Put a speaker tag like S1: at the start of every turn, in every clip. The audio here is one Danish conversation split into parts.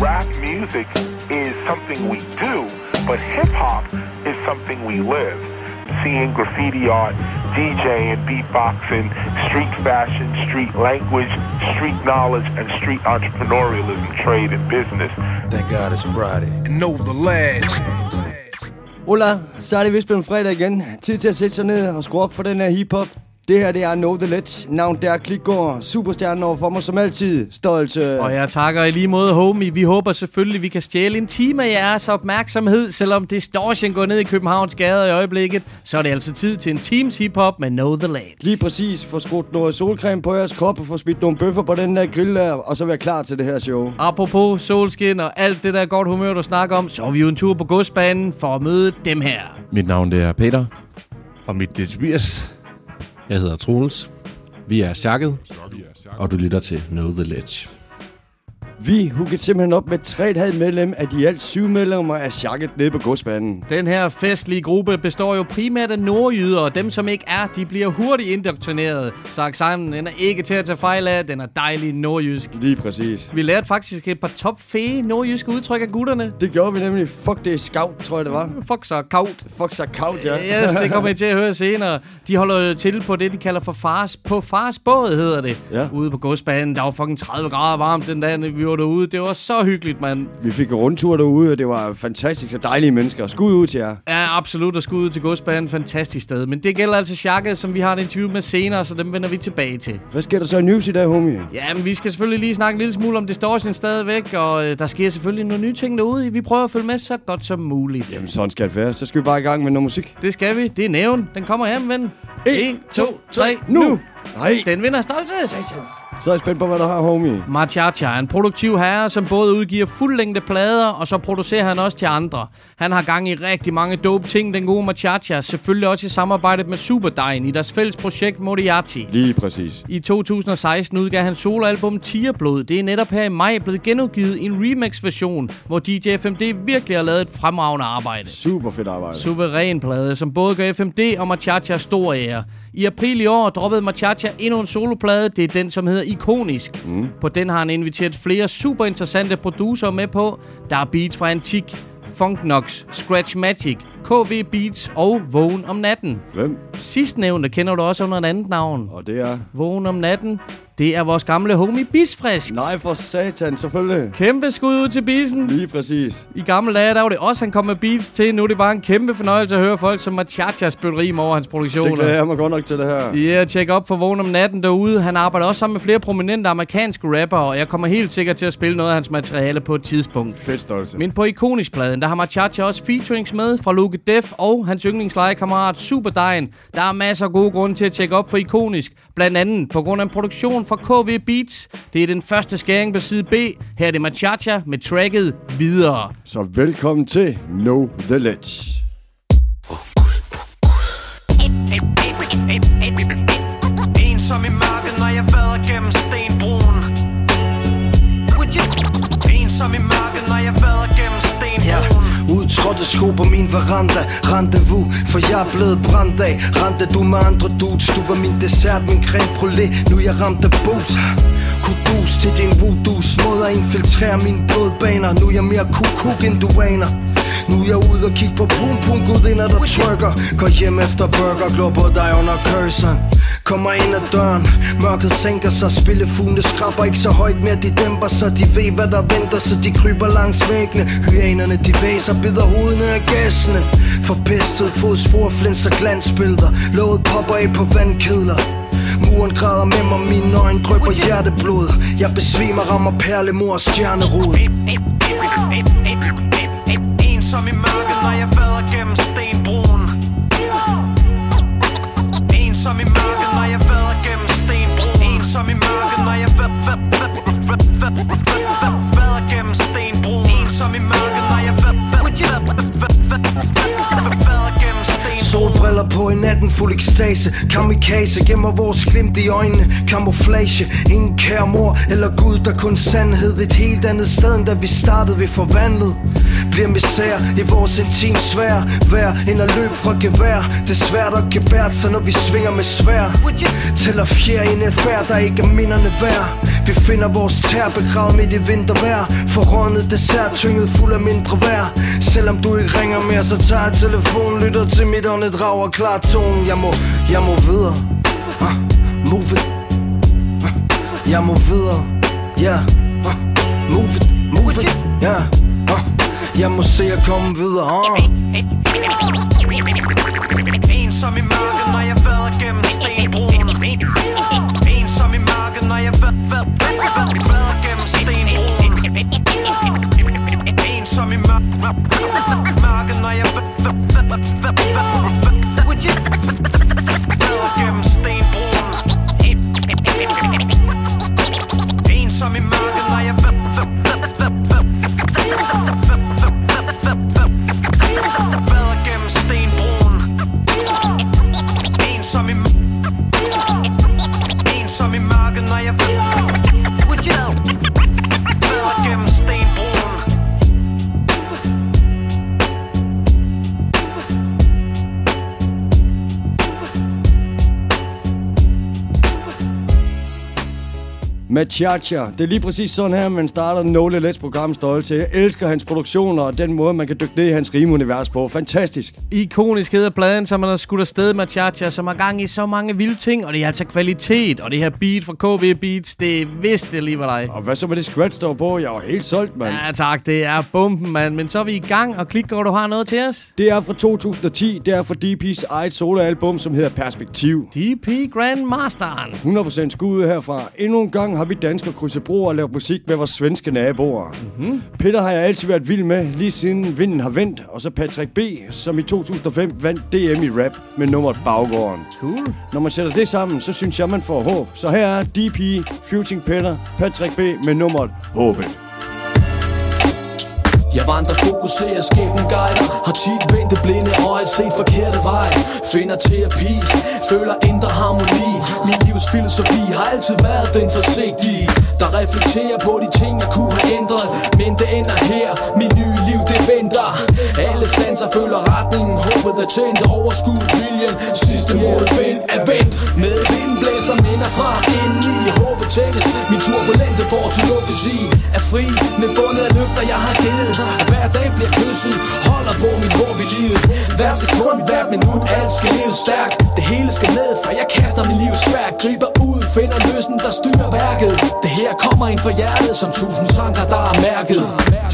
S1: rap music is something we do, but hip hop is something we live. Seeing graffiti art, DJing, beatboxing, street fashion, street language, street knowledge, and street entrepreneurialism, trade, and business.
S2: Thank God it's Friday. And know the lads.
S3: Ola, så er det vist blevet fredag igen. Tid til at sætte sig ned og skrue op for den her hiphop. Det her, det er Know The Ledge. Navn der Klikgaard. Superstjernen over for mig som altid. Stolte.
S4: Og jeg takker i lige måde, homie. Vi håber selvfølgelig, vi kan stjæle en time af jeres opmærksomhed. Selvom distortion går ned i Københavns gader i øjeblikket, så er det altså tid til en Teams hiphop med Know The Ledge.
S3: Lige præcis. Få skrudt noget solcreme på jeres krop og få smidt nogle bøffer på den der grill der, og så være klar til det her show.
S4: Apropos solskin og alt det der godt humør, du snakker om, så er vi jo en tur på godsbanen for at møde dem her.
S5: Mit navn det er Peter.
S2: Og mit det er Tobias.
S5: Jeg hedder Troels. Vi er Sjakket. Og du lytter til Know The Ledge.
S3: Vi hugget simpelthen op med 3,5 medlem af de alt syv medlemmer af Sjakket nede på godsbanen.
S4: Den her festlige gruppe består jo primært af nordjyder, og dem som ikke er, de bliver hurtigt indoktrineret. Så accenten den er ikke til at tage fejl af, den er dejlig nordjysk.
S3: Lige præcis.
S4: Vi lærte faktisk et par top fede nordjyske udtryk af gutterne.
S3: Det gjorde vi nemlig. Fuck, det er scout, tror jeg det var.
S4: Fuck så kaut.
S3: Fuck så kaut, ja.
S4: Yes, det kommer I til at høre senere. De holder jo til på det, de kalder for fars, på fars båd, hedder det.
S3: Ja.
S4: Ude på godsbanen. Der var fucking 30 grader varmt den dag, vi var derude. Det var så hyggeligt, mand.
S3: Vi fik en rundtur derude, og det var fantastisk og dejlige mennesker. Skud ud til jer.
S4: Ja, absolut at skulle ud til godsbanen. Fantastisk sted. Men det gælder altså Sjakket, som vi har et interview med senere, så dem vender vi tilbage til.
S3: Hvad sker der så i news i dag, homie?
S4: Ja, men vi skal selvfølgelig lige snakke en lille smule om distortion stadigvæk, og øh, der sker selvfølgelig nogle nye ting derude. Vi prøver at følge med så godt som muligt.
S3: Jamen, sådan skal det være. Så skal vi bare i gang med noget musik.
S4: Det skal vi. Det er næven. Den kommer her, ven. 1, 2, 3,
S3: nu! Nej,
S4: Den vinder stolte.
S3: så er jeg spændt på, hvad der har, homie.
S4: Machacha er en produktiv herre, som både udgiver fuldlængde plader, og så producerer han også til andre. Han har gang i rigtig mange dope ting, den gode Machacha. Selvfølgelig også i samarbejde med Superdein i deres fælles projekt Moriarty.
S3: Lige præcis.
S4: I 2016 udgav han soloalbum Tierblod. Det er netop her i maj blevet genudgivet i en remix-version, hvor DJ FMD virkelig har lavet et fremragende arbejde.
S3: Super fedt arbejde.
S4: Suveræn plade, som både gør FMD og Machacha stor ære. I april i år droppede Machacha endnu en soloplade. Det er den, som hedder Ikonisk. Mm. På den har han inviteret flere super interessante producer med på. Der er beats fra Antik, Funknox, Scratch Magic, KV Beats og Vågen om natten.
S3: Hvem?
S4: Sidstnævnte kender du også under et andet navn.
S3: Og det er...
S4: Vågen om natten, det er vores gamle homie Bisfrisk.
S3: Nej, for satan, selvfølgelig.
S4: Kæmpe skud ud til Bisen.
S3: Lige præcis.
S4: I gamle dage, der var det også, han kom med beats til. Nu er det bare en kæmpe fornøjelse at høre folk som Machachas spytte rim over hans
S3: Det
S4: produktioner.
S3: glæder jeg mig godt nok til det her.
S4: Ja, yeah, tjek op for Vågen om natten derude. Han arbejder også sammen med flere prominente amerikanske rapper, og jeg kommer helt sikkert til at spille noget af hans materiale på et tidspunkt.
S3: Fedt stolte.
S4: Men på Ikonisk-pladen, der har Machacha også featurings med fra Luke Def og hans yndlingslejekammerat Superdein. Der er masser af gode grunde til at tjekke op for Ikonisk. Blandt andet på grund af en produktion fra KV Beats. Det er den første skæring på side B. Her er det Machacha med tracket Videre.
S3: Så velkommen til Know The Ledge.
S6: Stenbroen
S7: sko på min veranda. Rendezvous, for jeg er blevet brændt af. Rendte du med andre dudes Du var min dessert, min creme brûlée. Nu jeg ramte bus Kudus til din voodoo Måde at infiltrere mine blodbaner. Nu er jeg mere kukuk end du aner. Nu er jeg ude og kigge på pum pum gudinder der trykker. Går hjem efter burger, glor på dig under cursoren Kommer ind ad døren, mørket sænker sig Spillefuglene skraber ikke så højt mere De dæmper sig, de ved hvad der venter Så de kryber langs væggene. Hyanerne de væser, bider hovedene af gassene Forpestet fodspor, flinser glansbilleder. Låget popper af på vandkedler. Muren græder med mig, mine øjne drøber hjerteblod. Jeg besvimer, rammer perlemor og stjernerod.
S6: Ensom i mørket, når jeg vader gennem stenbrud Ensom i mørket, når jeg vader gennem stenbroen Ensom i mørket, når jeg va- va- va- va- va- va- va- vader gennem stenbroen Ensom i mørket, når jeg va- va- va- va- va- va- va- vader gennem
S7: Solbriller på i natten fuld ekstase Kamikaze gemmer vores glimt i øjnene Camouflage Ingen kære mor eller Gud der kun sandhed Et helt andet sted end da vi startede vi forvandlet Bliver med især i vores intim svær Vær end at løbe fra gevær. Det er svært at gebært sig når vi svinger med svær. Tæller fjer i en affær der ikke er minderne værd. Vi finder vores tær begravet midt i vintervejr. Forrådnet dessert tynget fuld af mindre vejr. Selvom du ikke ringer mere så tager jeg telefonen Lytter til mit åndedrag og klar tone. Jeg må, jeg må videre. Uh, Move it. Uh, Jeg må videre. Yeah. Uh, Move it, move it. Yeah jeg må se at komme videre uh.
S6: Ensom i mørket, når jeg vader gennem stenbroen Ensom i mørket, når jeg vader gennem stenbroen Ensom i mørket, når jeg va- va- va- vader
S3: Machacha. Det er lige præcis sådan her, man starter No Let's program stolte. Jeg elsker hans produktioner og den måde, man kan dykke ned i hans rimunivers på. Fantastisk.
S4: Ikonisk hedder pladen, som man har skudt afsted med Chacha, som har gang i så mange vilde ting, og det er altså kvalitet. Og det her beat fra KV Beats, det er det lige var dig.
S3: Og hvad så med det scratch, der på? Jeg var helt solgt, mand.
S4: Ja tak, det er bomben, mand. Men så er vi i gang, og klik, og du har noget til os.
S3: Det er fra 2010. Det er fra DP's eget soloalbum, som hedder Perspektiv.
S4: DP Grandmasteren.
S3: 100% skud herfra. Endnu en gang har vi danskere krydset broer og lavet musik med vores svenske naboer. Mm-hmm. Peter har jeg altid været vild med, lige siden vinden har vendt. Og så Patrick B., som i 2005 vandt DM i rap med nummeret Baggården.
S4: Cool.
S3: Når man sætter det sammen, så synes jeg, man får håb. Så her er DP, Futing Peter, Patrick B. med nummeret Håbet.
S8: Jeg vandrer fokuserer, skæbnen guider. Har tit vendt det blinde øje, set forkerte vej Finder terapi, føler indre harmoni. Min livs filosofi har altid været den forsigtige Der reflekterer på de ting, jeg kunne have ændret. Men det ender her, mit nye liv det venter. Alle sanser føler retningen, håbet er tændt Overskud, viljen, sidste mål, vind er vendt. Med vinden blæser minder fra ind i hovedet tændes, min turbulente fortid i Er fri. Med bundet af løfter, jeg har givet. Hver dag bliver kysset, holder på mit håb i livet. Hver sekund, hver minut, alt skal leve stærkt. Det hele skal ned, for jeg kaster mit livs svært. Griber ud, finder løsen, der styrer værket. Det her kommer ind fra hjertet, som tusind tanker, der er mærket.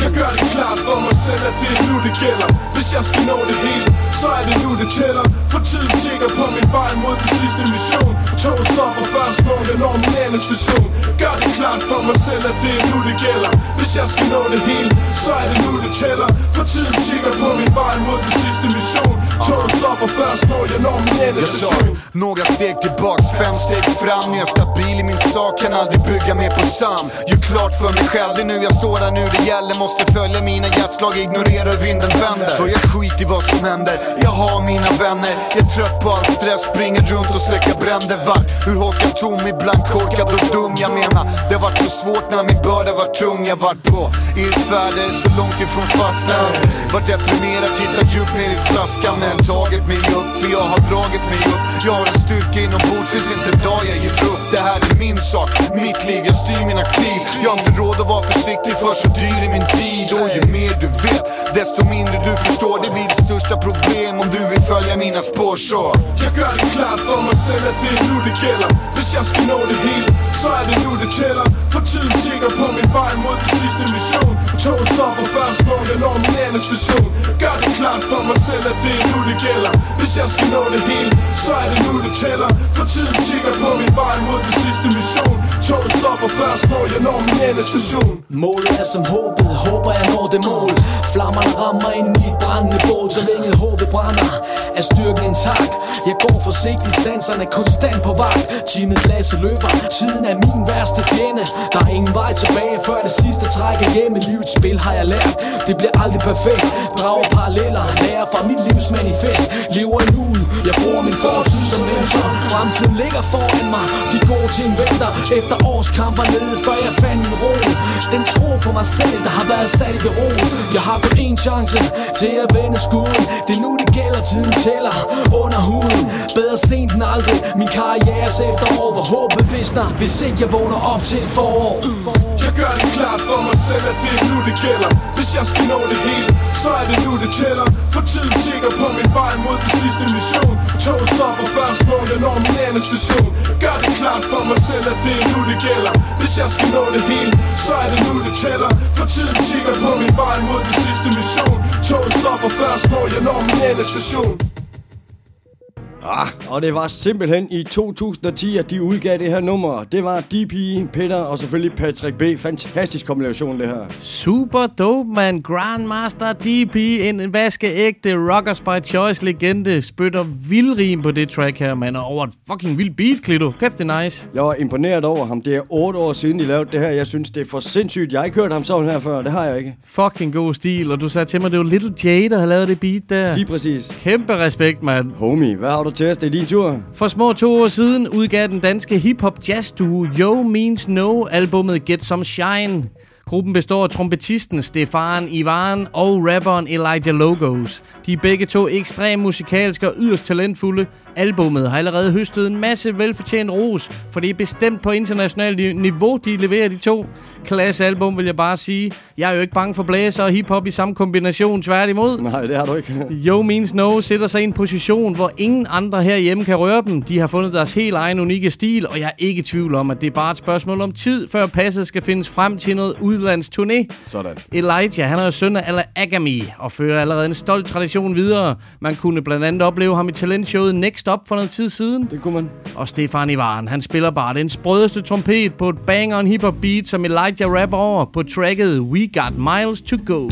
S2: Jeg gør det klart for mig selv, at det er nu det gælder. Hvis jeg skal nå det hele, så er det nu det tæller. For tiden tigger på min vej mod den sidste mission. Toget stopper først, når jeg når min anden station. Gør det klart for mig selv, at det er nu det gælder. Hvis jeg skal nå det hele, så er det nu det tæller. For tiden tigger på min vej mod den sidste mission. Toget stopper først, når jeg når min endestation
S9: Några steg tillbaks, fem steg fram Jag är stabil i min sak, kan aldrig bygga mer på Sam. Gör klart för mig själv, det är nu jag står här, nu det gäller Måste följa mina hjärtslag, ignorera hur vinden vänder För jag skit i vad som händer, jag har mina vänner Jag är trött på all stress, springer runt och släcker bränder Vart ur holkad tom, ibland korkad och dum Jag menar, det varit så svårt när min börda var tung. Jag vart på. Irrfärder, så långt ifrån fastland. Vart deprimerad, tittat djupt ner i flaskan Men tagit mig upp, för jag har dragit mig upp. Jag har en styrka inombords, finns inte dag jag ger upp. Det här är min sak, mitt liv, jag styr mina kliv. Jag har inte råd att vara försiktig för så dyr är min tid. Och ju mer du vet, desto mindre du förstår. Det blir ditt största problem om du vill följa mina spår. Så.
S2: Jag gör det klart för mig selv, at det er nu det gælder Hvis jeg skal nå det hele, så er det nu det tæller. For tiden tigger på min vej mod den sidste mission. Toget stopper først, når jeg når min anden station. Gør det klart for mig selv, at det er nu det gælder. Hvis jeg skal nå det hele, så er det nu det tæller. For tiden tigger på min vej mod den sidste mission. Toget stopper først, når jeg når min anden station.
S8: Målet er som håbet, håber jeg når det mål. Flammerne rammer ind i et brændende bål. Så længe håbet brænder, er styrken intakt. Jeg går forsigtigt, sanserne konstant på vagt. Timet glasset løber, tiden er min værste fjende. Der er ingen vej tilbage før det sidste trækker hjem i livets spil har jeg lært. Det bliver aldrig perfekt. Drager paralleller, lærer fra mit liv. Fremtiden ligger foran mig, de gode ting venter Efter års kamper nede, før jeg fandt min ro. Den tro på mig selv, der har været sat i bero. Jeg har kun én chance til at vende skuden. Det er nu det gælder, tiden tæller under huden. Bedre sent end aldrig, min karrieres efterår Hvor håbet visner, hvis ikke jeg vågner op til et forår
S2: gør det klart for mig selv, at det er nu det gælder. Hvis jeg skal nå det hele, så er det nu det tæller. For tiden tigger på min vej mod den sidste mission. Tog stopper først, når jeg når min anden station. Gør det klart for mig selv, at det er nu det gælder. Hvis jeg skal nå det hele, så er det nu det tæller. For tiden tigger på min vej mod den sidste mission. Toget stopper først, når jeg når min anden station.
S3: Ah, og det var simpelthen i 2010, at de udgav det her nummer. Det var DP, Peter og selvfølgelig Patrick B. Fantastisk kombination, det her.
S4: Super dope, man. Grandmaster DP, en vaskeægte Rockers by Choice legende, spytter vildrim på det track her, man. Og over et fucking vildt beat, Klito. Kæft, det er nice.
S3: Jeg var imponeret over ham. Det er otte år siden, de lavede det her. Jeg synes, det er for sindssygt. Jeg har ikke hørt ham sådan her før. Det har jeg ikke.
S4: Fucking god stil. Og du sagde til mig, det var Little Jay, der havde lavet det beat der.
S3: Lige præcis.
S4: Kæmpe respekt, mand.
S3: Homie, hvad har du protest. Det er din tur.
S4: For små to år siden udgav den danske hip-hop jazz duo Yo Means No albumet Get Some Shine. Gruppen består af trompetisten Stefan Ivan og rapperen Elijah Logos. De er begge to ekstremt musikalske og yderst talentfulde. Albummet har allerede høstet en masse velfortjent ros, for det er bestemt på internationalt ni- niveau, de leverer de to. Klasse album, vil jeg bare sige. Jeg er jo ikke bange for blæser og hiphop i samme kombination, tværtimod.
S3: Nej, det har du ikke.
S4: Yo Means No sætter sig i en position, hvor ingen andre herhjemme kan røre dem. De har fundet deres helt egen unikke stil, og jeg er ikke i tvivl om, at det er bare et spørgsmål om tid, før passet skal findes frem til noget udlandsturné.
S3: Sådan.
S4: Elijah, han er jo søn af Agami og fører allerede en stolt tradition videre. Man kunne blandt andet opleve ham i talentshowet Next Up for noget tid siden.
S3: Det kunne man.
S4: Og Stefan Ivan, han spiller bare den sprødeste trompet på et banger en hiphop beat, som Elijah rapper over på tracket We Got Miles To Go.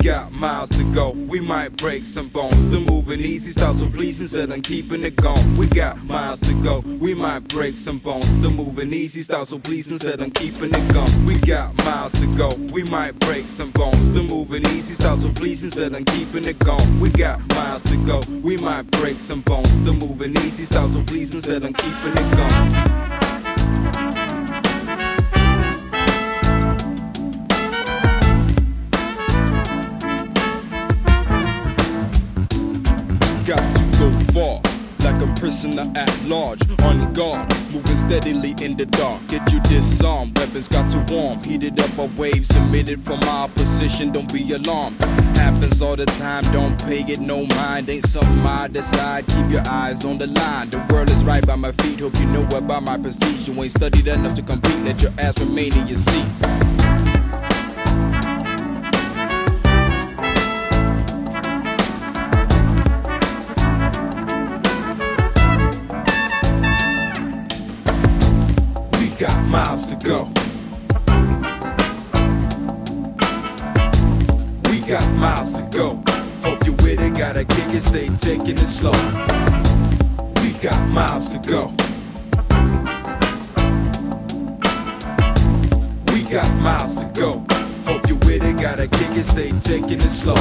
S10: We got miles to go. We might break some bones. Still moving easy, start so please instead of keeping it going. We got miles to go. We might break some bones. Still moving easy, start so please instead of keeping it going. We got miles to go. We might break some bones. Still moving easy, start so please instead of keeping it going. We got miles to go. We might break some bones. Still moving easy, start so please instead of keeping it going. Like a prisoner at large, on guard, moving steadily in the dark. Get you disarmed, weapons got too warm. Heated up a wave, emitted from our position. Don't be alarmed. Happens all the time, don't pay it no mind. Ain't something I decide. Keep your eyes on the line. The world is right by my feet. Hope you know about my prestige. You ain't studied enough to compete. Let your ass remain in your seats. Go. Hope you with it, gotta kick it, stay taking it slow. We got miles to go. We got miles to go. Hope you with it, gotta kick it, stay taking it slow.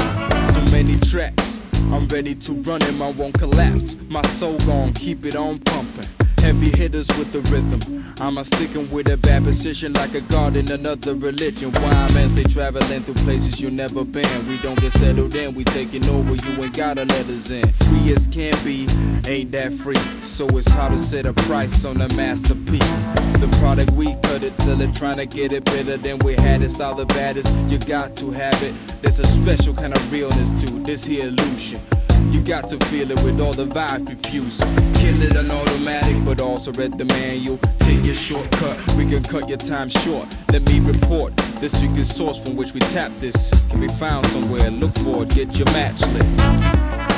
S10: So many tracks, I'm ready to run and I won't collapse. My soul gon' keep it on pumping. Heavy hitters with the rhythm. I'm a sticking with a bad position like a god in another religion. Why man stay traveling through places you never been? We don't get settled in, we taking over. You ain't gotta let us in. Free as can be, ain't that free? So it's hard to set a price on a masterpiece. The product we cut it, sell it, trying to get it better than we had it. Style the baddest, you got to have it. There's a special kind of realness to this here illusion. You got to feel it with all the vibes refused. Kill it on automatic, but also read the manual. Take your shortcut, we can cut your time short. Let me report the secret source from which we tap this can be found somewhere. Look for it, get your match lit.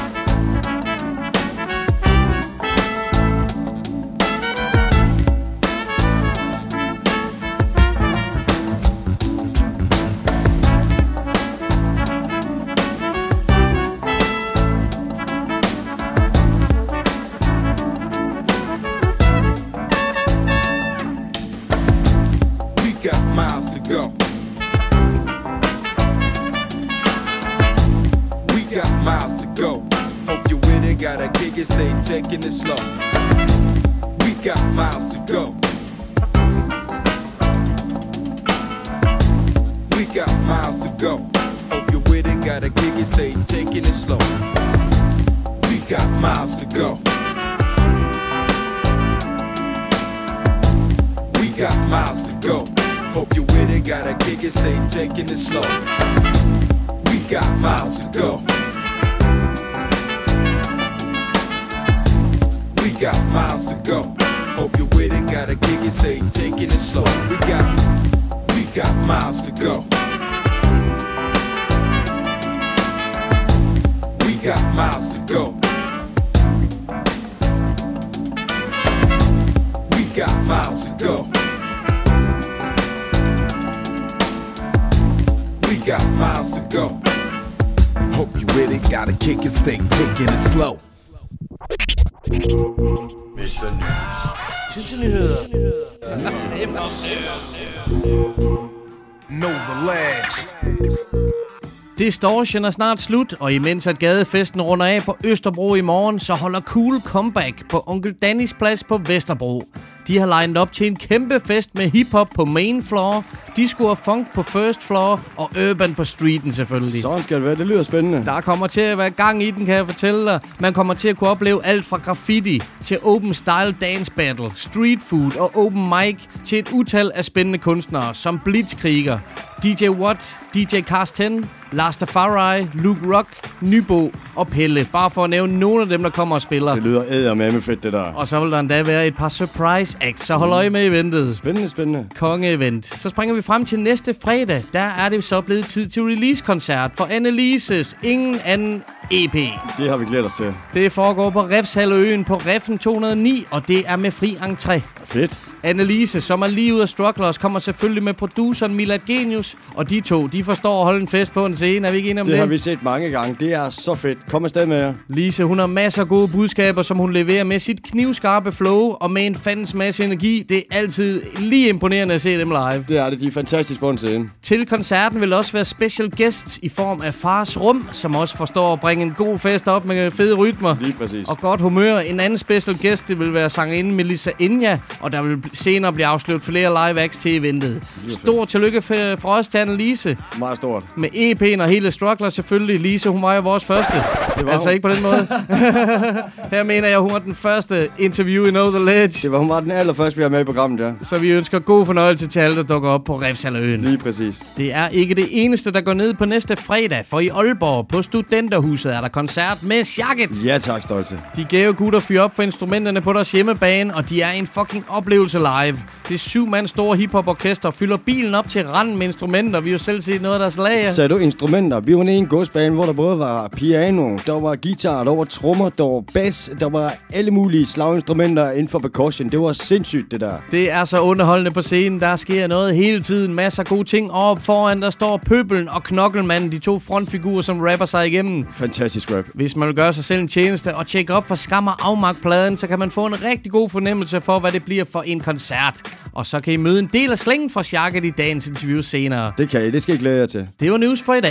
S10: Miles to go. We got miles to go. We got miles to go. Hope you with it, gotta kick it, stay taking it slow. Mr. News.
S2: Know the lads.
S4: Distortion er snart slut, og imens at gadefesten runder af på Østerbro i morgen, så holder Cool Comeback på Onkel Dannys plads på Vesterbro. De har legnet op til en kæmpe fest med hiphop på main floor, disco og funk på first floor, og urban på streeten selvfølgelig.
S3: Sådan skal det være. Det lyder spændende.
S4: Der kommer til at være gang i den, kan jeg fortælle dig. Man kommer til at kunne opleve alt fra graffiti til open style dance battle, street food og open mic til et utal af spændende kunstnere som Blitzkriger, DJ Watt, DJ Karsten, Lars Tafari, Luke Rock, Nybo og Pelle. Bare for at nævne nogle af dem, der kommer og spiller.
S3: Det lyder eddermame fedt, det der.
S4: Og så vil der endda være et par surprise acts, så hold øje med eventet.
S3: Spændende, spændende.
S4: Konge-event. Så springer vi frem til næste fredag. Der er det så blevet tid til release-koncert for Annelises Ingen Anden EP.
S3: Det har vi glædet os til.
S4: Det foregår på Refshaløen på Reffen 209, og det er med fri entré.
S3: Fedt.
S4: Annelise, som er lige ud af Strugglers, kommer selvfølgelig med produceren Milad Genius, og de to, de forstår at holde en fest på en scene. Er vi ikke enige om
S3: Det
S4: det?
S3: har vi set mange gange. Det er så fedt. Kom afsted med jer.
S4: Lise, hun har masser af gode budskaber, som hun leverer med sit knivskarpe flow og med en fandens masse energi. Det er altid lige imponerende at se dem live.
S3: Det er det. De er fantastisk på en scene.
S4: Til koncerten vil også være special guests i form af Fars Rum, som også forstår at bringe en god fest op med fede rytmer.
S3: Lige præcis.
S4: Og godt humør. En anden special guest, det vil være sangerinde Melissa Inja, og der vil senere blive afsluttet flere live acts til eventet. Stor tillykke fra os til Annelise.
S3: Meget stort.
S4: Med EP'en og hele Struggler selvfølgelig. Lise, hun var jo vores første.
S3: Det var
S4: altså
S3: hun.
S4: ikke på den måde. Her mener jeg, hun var den første interview i Know The Ledge.
S3: Det var hun var den allerførste, vi har med i programmet, ja.
S4: Så vi ønsker god fornøjelse til alle, der dukker op på Refsaløen.
S3: Lige præcis.
S4: Det er ikke det eneste, der går ned på næste fredag, for i Aalborg på Studenterhuset er der koncert med Shacket.
S3: Ja tak, Stolte.
S4: De gave gutter fyrer op for instrumenterne på deres hjemmebane, og de er en fucking oplevelse live. Det syv mand store hiphop-orkester fylder bilen op til randen med instrumenter. Vi har jo selv set noget af deres lager.
S3: Sagde du instrumenter? Vi var nede i en godsbane, hvor der både var piano, der var guitar, der var trommer, der var bass, der var alle mulige slaginstrumenter inden for percussion. Det var sindssygt, det der.
S4: Det er så underholdende på scenen. Der sker noget hele tiden. Masser af gode ting. Og op foran, der står Pøbelen og Knokkelmanden, de to frontfigurer, som rapper sig igennem.
S3: Fantastisk rap.
S4: Hvis man vil gøre sig selv en tjeneste og tjekke op for Skam og Afmagt-pladen, så kan man få en rigtig god fornemmelse for, hvad det bliver for en koncert. Og så kan I møde en del af slængen fra Sjakket i dagens interview senere.
S3: Det kan I. Det skal I glæde jer til.
S4: Det var news for i dag.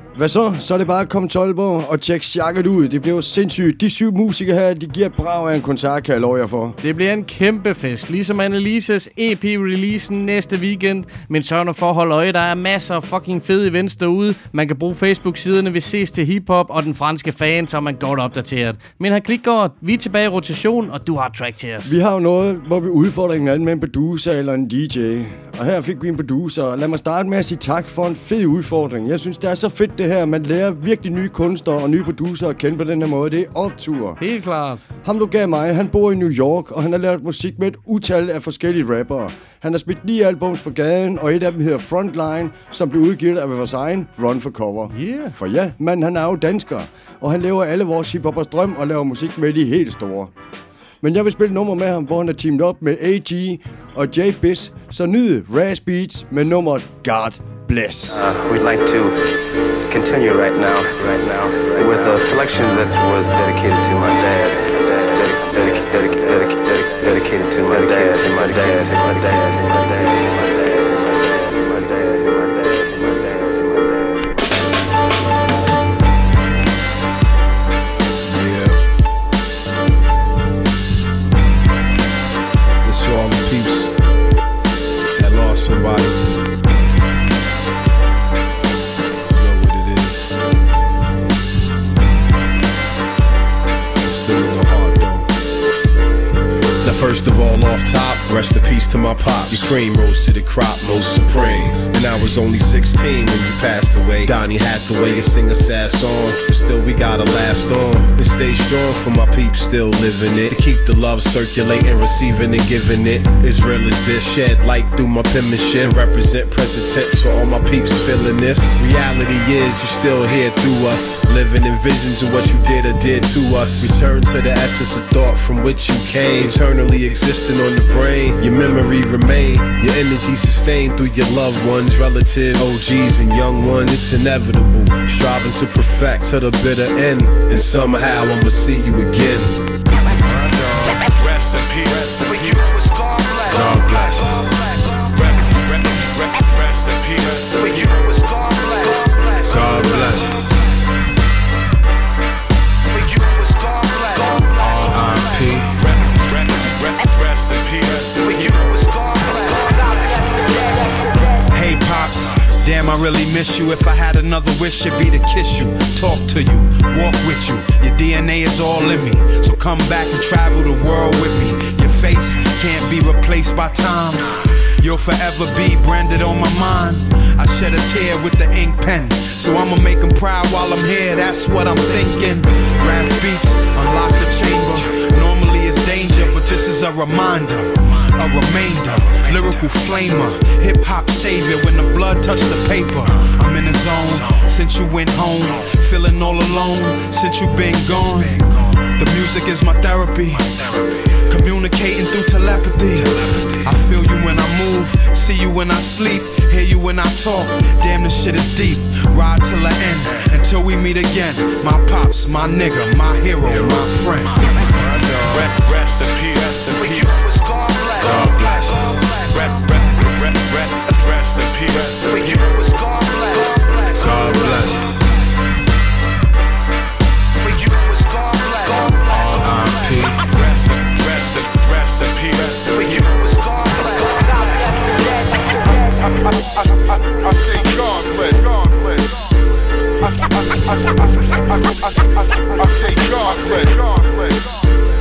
S3: Hvad så? Så er det bare at komme til Aalborg og tjekke Shacket ud. Det bliver jo sindssygt. De syv musikere her, de giver et brag af en koncert, kan jeg love jer for.
S4: Det bliver en kæmpe fest, ligesom Annelises EP-releasen næste weekend. Men sørg nu for at holde øje, der er masser af fucking fede events derude. Man kan bruge Facebook-siderne ved ses til hiphop og den franske fan, så er man godt opdateret. Men her klikgår, vi er tilbage i rotation, og du har track til os.
S3: Vi har jo noget, hvor vi udfordrer hinanden med en producer eller en DJ. Og her fik vi en producer. Lad mig starte med at sige tak for en fed udfordring. Jeg synes, det er så fedt det her. Man lærer virkelig nye kunstnere og nye producer at kende på den her måde. Det er optur.
S4: Helt klart.
S3: Ham du gav mig, han bor i New York, og han har lavet musik med et utal af forskellige rappere. Han har spillet ni albums på gaden, og et af dem hedder Frontline, som blev udgivet af vores egen Run for Cover.
S4: Yeah.
S3: For ja, manden han er jo dansker, og han lever alle vores hiphoppers drøm og laver musik med de helt store. Men jeg vil spille nummer med ham, hvor han er teamet op med AG og J Biz, så nyd Raz Beats med nummeret God Bless.
S11: Uh, we'd like to continue right now, right now, with a selection that was dedicated to my dad. Dedicated to my dad, to my dad, to my dad, to my dad, to my dad,
S12: first of all, off top, rest in peace to my pop. Your cream rose to the crop, most supreme. And I was only 16 when you passed away. Donnie Hathaway, you sing a sad song, but still we gotta last on and stay strong for my peeps still living it. To keep the love circulating, receiving and giving it. As real as this, shed light through my penmanship. Represent present tense for all my peeps feeling this. Reality is you still here through us, living in visions of what you did or did to us. Return to the essence of thought from which you came, existing on the brain. Your memory remain, your energy sustained through your loved ones, relatives, OGs, and young ones. It's inevitable, striving to perfect to the bitter end, and somehow I'ma see you again.
S13: Really miss you. If I had another wish, it'd be to kiss you, talk to you, walk with you. Your DNA is all in me, so come back and travel the world with me. Your face can't be replaced by time. You'll forever be branded on my mind. I shed a tear with the ink pen, so I'ma make 'em proud while I'm here. That's what I'm thinking. Brass beats, unlock the chamber. Normally it's danger, but this is a reminder, a remainder. Lyrical flamer, hip hop savior. When the blood touched the paper, I'm in the zone. Since you went home, feeling all alone. Since you been gone, the music is my therapy. Communicating through telepathy. I feel you when I move, see you when I sleep, hear you when I talk. Damn, this shit is deep. Ride till the end, until we meet again. My pops, my nigga, my hero, my friend.
S6: Rest in peace.
S14: I say God bless.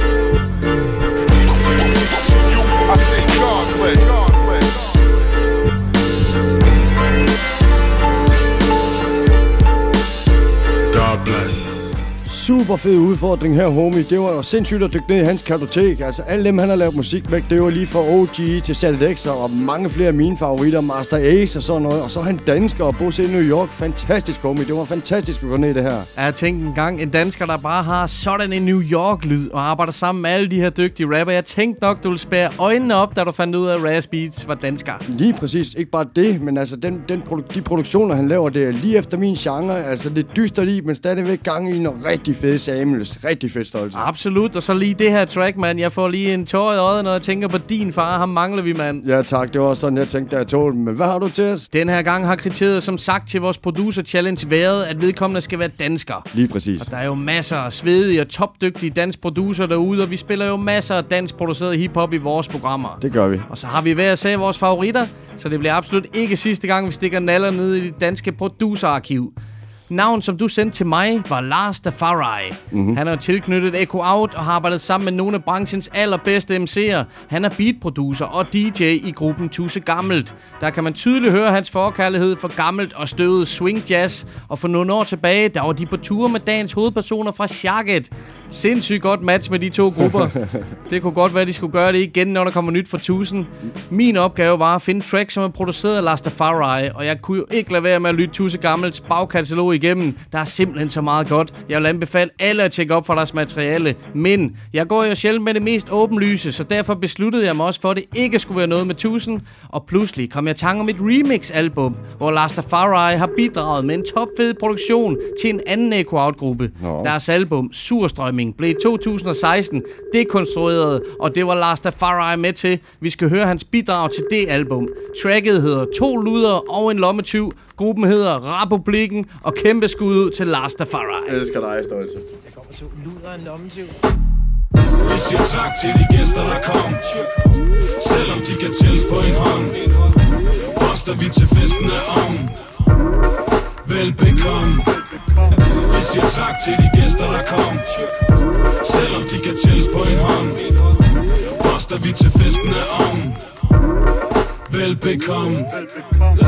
S14: Bless.
S3: Super fed udfordring her, homie. Det var jo sindssygt at dykke ned i hans kartotek. Altså, alle dem, han har lavet musik med, det var lige fra OG til ZX og mange flere af mine favoritter. Master Ace og sådan noget. Og så er han dansker og bor i New York. Fantastisk, homie. Det var fantastisk at gå ned i det her.
S4: Jeg tænkte engang, en dansker, der bare har sådan en New York-lyd og arbejder sammen med alle de her dygtige rapper. Jeg tænkte nok, du ville spære øjnene op, da du fandt ud af, at Raz Beats var dansker.
S3: Lige præcis. Ikke bare det, men altså den, den produ- de produktioner, han laver, det er lige efter min genre. Altså lidt dyster i, men stadigvæk gang i noget rigtig fede Samuels. Rigtig fedt stolte.
S4: Absolut, og så lige det her track, mand. Jeg får lige en tår i øjet, når jeg tænker på din far. Ham mangler vi, mand.
S3: Ja tak, det var sådan, jeg tænkte, da jeg tog den. Men hvad har du til os?
S4: Den her gang har kriteriet som sagt til vores producer challenge været, at vedkommende skal være dansker.
S3: Lige præcis.
S4: Og der er jo masser af svedige og topdygtige dansk producer derude, og vi spiller jo masser af dansk produceret hiphop i vores programmer.
S3: Det gør vi.
S4: Og så har vi hver sag vores favoritter, så det bliver absolut ikke sidste gang, vi stikker naller ned i det danske producerarkiv. Navn, som du sendte til mig, var Lars Dafari. Mm-hmm. Han er tilknyttet Echo Out og har arbejdet sammen med nogle af branchens allerbedste MC'er. Han er beatproducer og DJ i gruppen Tusse Gammelt. Der kan man tydeligt høre hans forkærlighed for gammelt og støvet swing jazz. Og for nogle år tilbage, der var de på tur med dagens hovedpersoner fra Shacket. Sindssygt godt match med de to grupper. det kunne godt være, at de skulle gøre det igen, når der kommer nyt fra Tusen. Min opgave var at finde tracks, som er produceret af Lars Dafari, og jeg kunne jo ikke lade være med at lytte Tusse Gammels bagkatalog igennem. Der er simpelthen så meget godt. Jeg vil anbefale alle at tjekke op for deres materiale. Men jeg går jo sjældent med det mest åbenlyse, så derfor besluttede jeg mig også for, at det ikke skulle være noget med Tusen. Og pludselig kom jeg i tanke om et remix-album, hvor Lars Dafari har bidraget med en topfed produktion til en anden Echo Out-gruppe.
S3: Nå.
S4: Deres album, Surstrømming, blev i 2016 dekonstrueret, og det var Lars Dafari med til. Vi skal høre hans bidrag til det album. Tracket hedder To luder og en lommetyv. Gruppen hedder Republikken, og kæmpe skud ud til Lars Dafari.
S3: Jeg elsker dig, Stolte.
S15: Vi siger tak til de gæster, der kom Selvom de kan tælles på en hånd Poster vi til festen er om Velbekomme vi siger tak til de gæster, der kom. Selvom de kan tælles på en hånd Poster vi til festen er om. Velbekomme.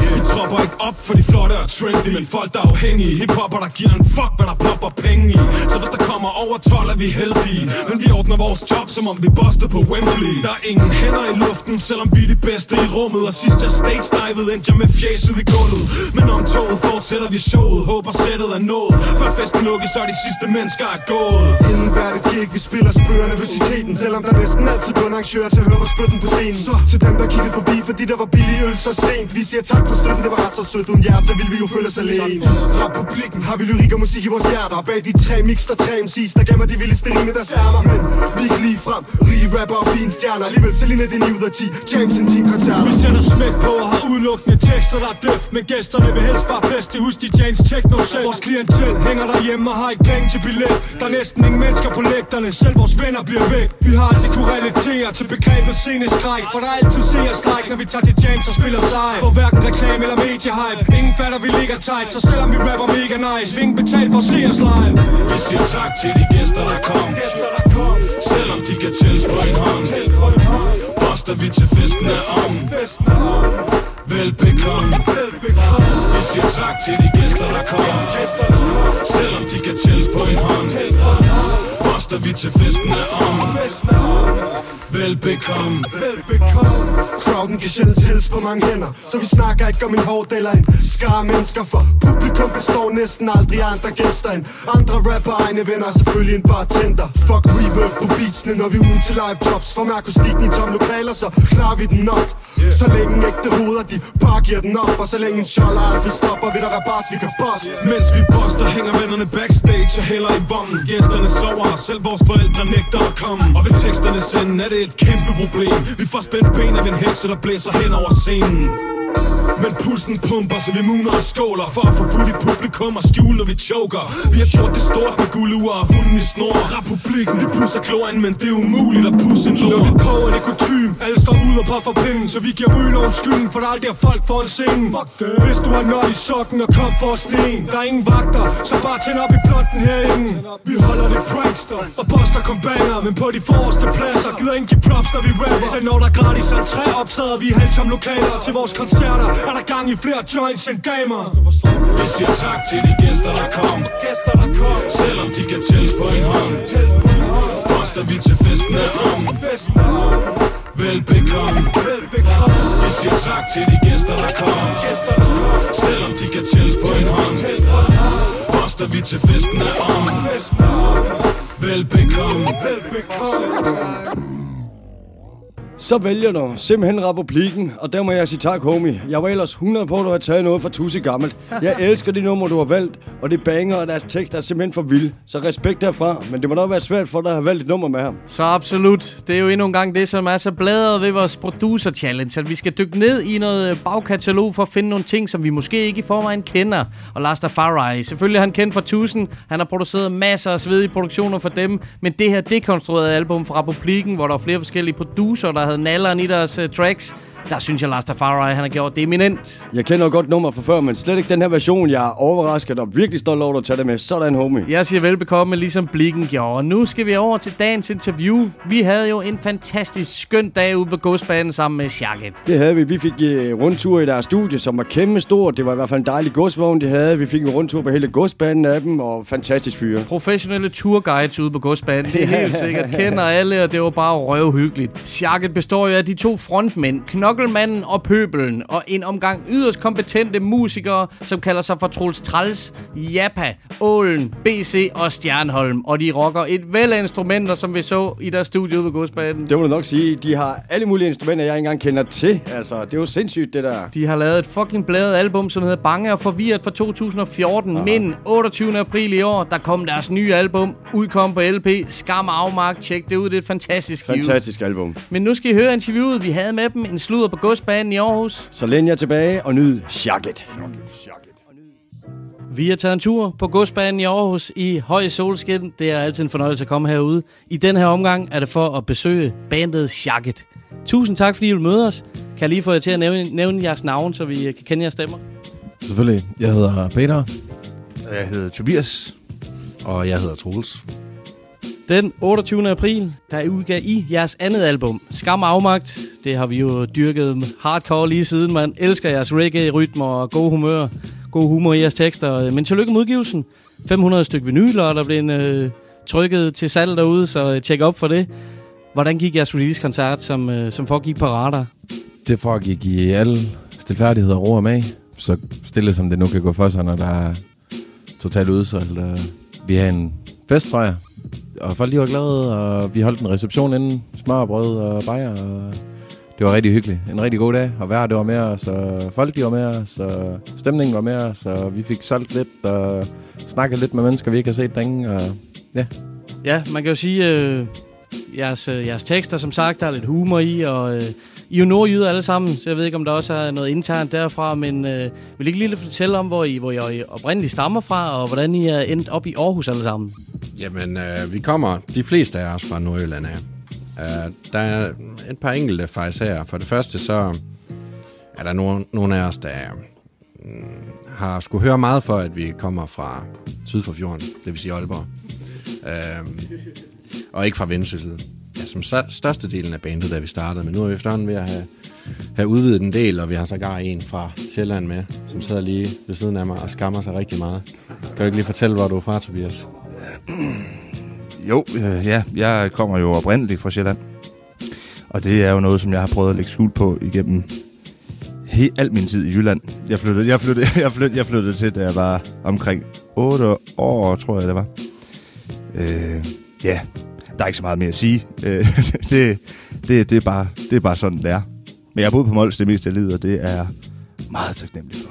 S15: Vi tropper ikke op for de flotte og trendy Men folk der er afhængige Hiphopper der giver en fuck hvad der popper penge i. Så hvis der kommer over 12 er vi heldige. Men vi ordner vores job som om vi bostede på Wembley. Der er ingen hænder i luften Selvom vi er de bedste i rummet. Og sidst jeg stage dived endte jeg med fjæset i gulvet. Men om toget fortsætter vi showet. Håber sættet er nået. Før festen lukkes så de sidste mennesker er gået.
S16: Inden hver det gik, vi spiller spørger nervøsiteten Selvom der næsten altid kun arrangører til at høre vores på scenen. Så til dem der kiggede forbi, fordi der var billig øl så sent. Vi siger tak for støtten, det var ret så sødt Uden jer, så ville vi jo føle os alene. Republikken har vi lyrik og musik i vores hjerter. Bag de tre mix, der tre MC's, der gemmer de vildeste rime, deres ærmer Men vi er ikke lige frem, rige rapper og fine stjerner. Alligevel så ligner det 9 ud af 10 James en team koncerter
S17: Vi sætter smæk på og har udelukkende tekster, der er døft Men gæsterne. Vil helst bare feste. Hus de Janes Techno selv Vores klientel hænger derhjemme og har ikke penge til billet. Der er næsten ingen mennesker på lægterne, selv vores venner bliver væk. Vi har aldrig kunne relatere til begrebet sceneskræk For der er altid seerstræk, når vi tager til James og spiller sej. For hverken reklame eller mediehype Ingen fatter vi ligger tight Så selvom vi rapper mega nice Vi ingen betalt for at se os live.
S15: Vi siger tak til de gæster der kom. Selvom de kan tælles på en hånd Poster vi til festen er om. Velbekomme Vi siger tak til de gæster der kom. Selvom de kan tælles på en hånd Poster vi til festen er om. Velbekomme.
S16: Crowden kan sjældent tælles på mange hænder Så vi snakker ikke om en hård eller en skar mennesker For publikum består næsten aldrig af andre gæster End andre rapper, egne venner og selvfølgelig en bartender. Fuck reverb på beatsene, når vi er ude til live jobs For med akustikken i tom lokaler, så klarer vi den nok. Så længe ægte hoveder, de bare giver den op Og så længe en scholler aldrig stopper, vil der være bars, vi kan boss
S15: Mens vi poster, hænger vennerne backstage og hælder i vommen Gæsterne sover, selv vores forældre nægter at komme. Og ved teksterne sende er det et kæmpe problem. Vi får spændt ben af en hekse, der blæser hen over scenen men pulsen pumper, så vi muner og skåler. For at få fuld i publikum og skjule, når vi choker. Vi har gjort det stort med gulduer og hunden i snor. Republikken, de pusser kloren, men det er umuligt at pusse en lort.
S17: Når vi prøver det kutum Alle står ud og puffer pinden Så vi giver rygeloven skylden For der aldrig er folk foran scenen. Hvis du har nødt i sokken og kom for sten. Der er ingen vagter, så bare tænd op i plotten herinde. Vi holder det prankster Og poster kom banger Men på de forreste pladser Gider ikke give props, når vi rapper. Så når der er gratis entré optræder vi halvtom lokaler Til vores koncerter er der gang i flere joints end damer
S15: Vi siger tak til de gæster der kom. Selvom de kan tælles på en hånd. Poster vi til festen er om. Velbekomme. Vi siger tak til de gæster der kom. Selvom de kan tælles på en hånd. Poster vi til festen er om. Velbekomme
S3: Så vælger du simpelthen republikken, og der må jeg sige tak, homie. Jeg var ellers 100 på, at du har taget noget fra Tusse Gammelt. Jeg elsker de numre, du har valgt, og det banger, og deres tekst er simpelthen for vild. Så respekt derfra, men det må nok være svært for dig at have valgt et nummer med ham.
S4: Så absolut. Det er jo endnu en gang det, som er så bladret ved vores producer challenge, at vi skal dykke ned i noget bagkatalog for at finde nogle ting, som vi måske ikke i forvejen kender. Og Lars Farai, selvfølgelig er han kendt for Tusind. Han har produceret masser af svedige produktioner for dem, men det her dekonstruerede album fra Republikken, hvor der var flere forskellige producer, der havde nalleren i deres uh, tracks, der synes jeg, Lars Farai, han har gjort det eminent.
S3: Jeg kender godt nummer fra før, men slet ikke den her version. Jeg er overrasket og virkelig stolt over at tage det med. Sådan, homie.
S4: Jeg siger velbekomme, ligesom Blikken gjorde. Og nu skal vi over til dagens interview. Vi havde jo en fantastisk skøn dag ude på godsbanen sammen med Shacket.
S3: Det havde vi. Vi fik uh, rundtur i deres studie, som var kæmpe stort. Det var i hvert fald en dejlig godsvogn, de havde. Vi fik en rundtur på hele godsbanen af dem, og fantastisk fyre.
S4: Professionelle tourguides ude på godsbanen. Det er helt sikkert. Kender alle, og det var bare røvhyggeligt. Shacket består jo af de to frontmænd, Knokkelmanden og Pøbelen, og en omgang yderst kompetente musikere, som kalder sig for Troels Træls, Jappa, Ålen, BC og Stjernholm. Og de rocker et væld af instrumenter, som vi så i deres studie ude på godsbanen.
S3: Det må du nok sige. De har alle mulige instrumenter, jeg ikke engang kender til. Altså, det er jo sindssygt, det der.
S4: De har lavet et fucking bladet album, som hedder Bange og Forvirret fra 2014. Aha. Men 28. april i år, der kom deres nye album. Udkom på LP. Skam afmark. Tjek det ud. Det er et fantastisk
S3: Fantastisk album.
S4: Men nu skal I høre interviewet, vi havde med dem. En sludder på godsbanen i Aarhus.
S3: Så læn jer tilbage og nyd Shacket.
S4: Vi har taget en tur på godsbanen i Aarhus i høj solskin. Det er altid en fornøjelse at komme herude. I den her omgang er det for at besøge bandet Shacket. Tusind tak, fordi I vil møde os. Kan jeg lige få jer til at nævne, nævne jeres navn, så vi kan kende jeres stemmer?
S5: Selvfølgelig. Jeg hedder Peter.
S18: Jeg hedder Tobias.
S5: Og jeg hedder Troels.
S4: Den 28. april, der udgav I jeres andet album, Skam Afmagt. Det har vi jo dyrket hardcore lige siden. Man elsker jeres reggae, rytmer og god humør. God humor i jeres tekster. Men tillykke med udgivelsen. 500 stykke vinyler, der blev øh, trykket til salg derude, så øh, tjek op for det. Hvordan gik jeres release-koncert, som, øh, som foregik på radar?
S5: Det foregik i alle stilfærdigheder og ro og mag. Så stille som det nu kan gå for sig, når der er totalt udsolgt. Vi har en fest, tror jeg. Og folk lige var glade, og vi holdt en reception inden. Smør og brød og bajer. Og det var rigtig hyggeligt. En rigtig god dag. Og vejr det var med os, og folk de var med os, og stemningen var med os. Og vi fik solgt lidt og snakket lidt med mennesker, vi ikke har set længe. Og ja,
S4: Ja, man kan jo sige, øh, jeres, øh, jeres tekster, som sagt, der er lidt humor i, og øh, I er jo nordjyder alle sammen, så jeg ved ikke, om der også er noget internt derfra, men øh, vil I ikke lige fortælle om, hvor I, hvor I oprindeligt stammer fra, og hvordan I er endt op i Aarhus alle sammen?
S5: Jamen, øh, vi kommer, de fleste af os fra Nordjylland af. Øh, der er et par enkelte her. For det første så er der nogle, nogen af os, der øh, har skulle høre meget for, at vi kommer fra syd for fjorden, det vil sige Aalborg. Øh, og ikke fra Vendsyssel. Ja, som størstedelen af bandet, da vi startede, men nu er vi efterhånden ved at have, have udvidet en del, og vi har sågar en fra Sjælland med, som sidder lige ved siden af mig og skammer sig rigtig meget. Kan du ikke lige fortælle, hvor du er fra, Tobias?
S18: Jo, øh, ja, jeg kommer jo oprindeligt fra Sjælland. Og det er jo noget, som jeg har prøvet at lægge skjul på igennem he- al min tid i Jylland. Jeg flyttede, jeg, flyttede, jeg, flyttede, jeg flyttede til, da jeg var omkring 8 år, tror jeg det var. Øh, ja, der er ikke så meget mere at sige. Øh, det, det, det, er bare, det er bare sådan, det er. Men jeg har boet på Mols det meste af livet, og det er jeg meget taknemmelig for.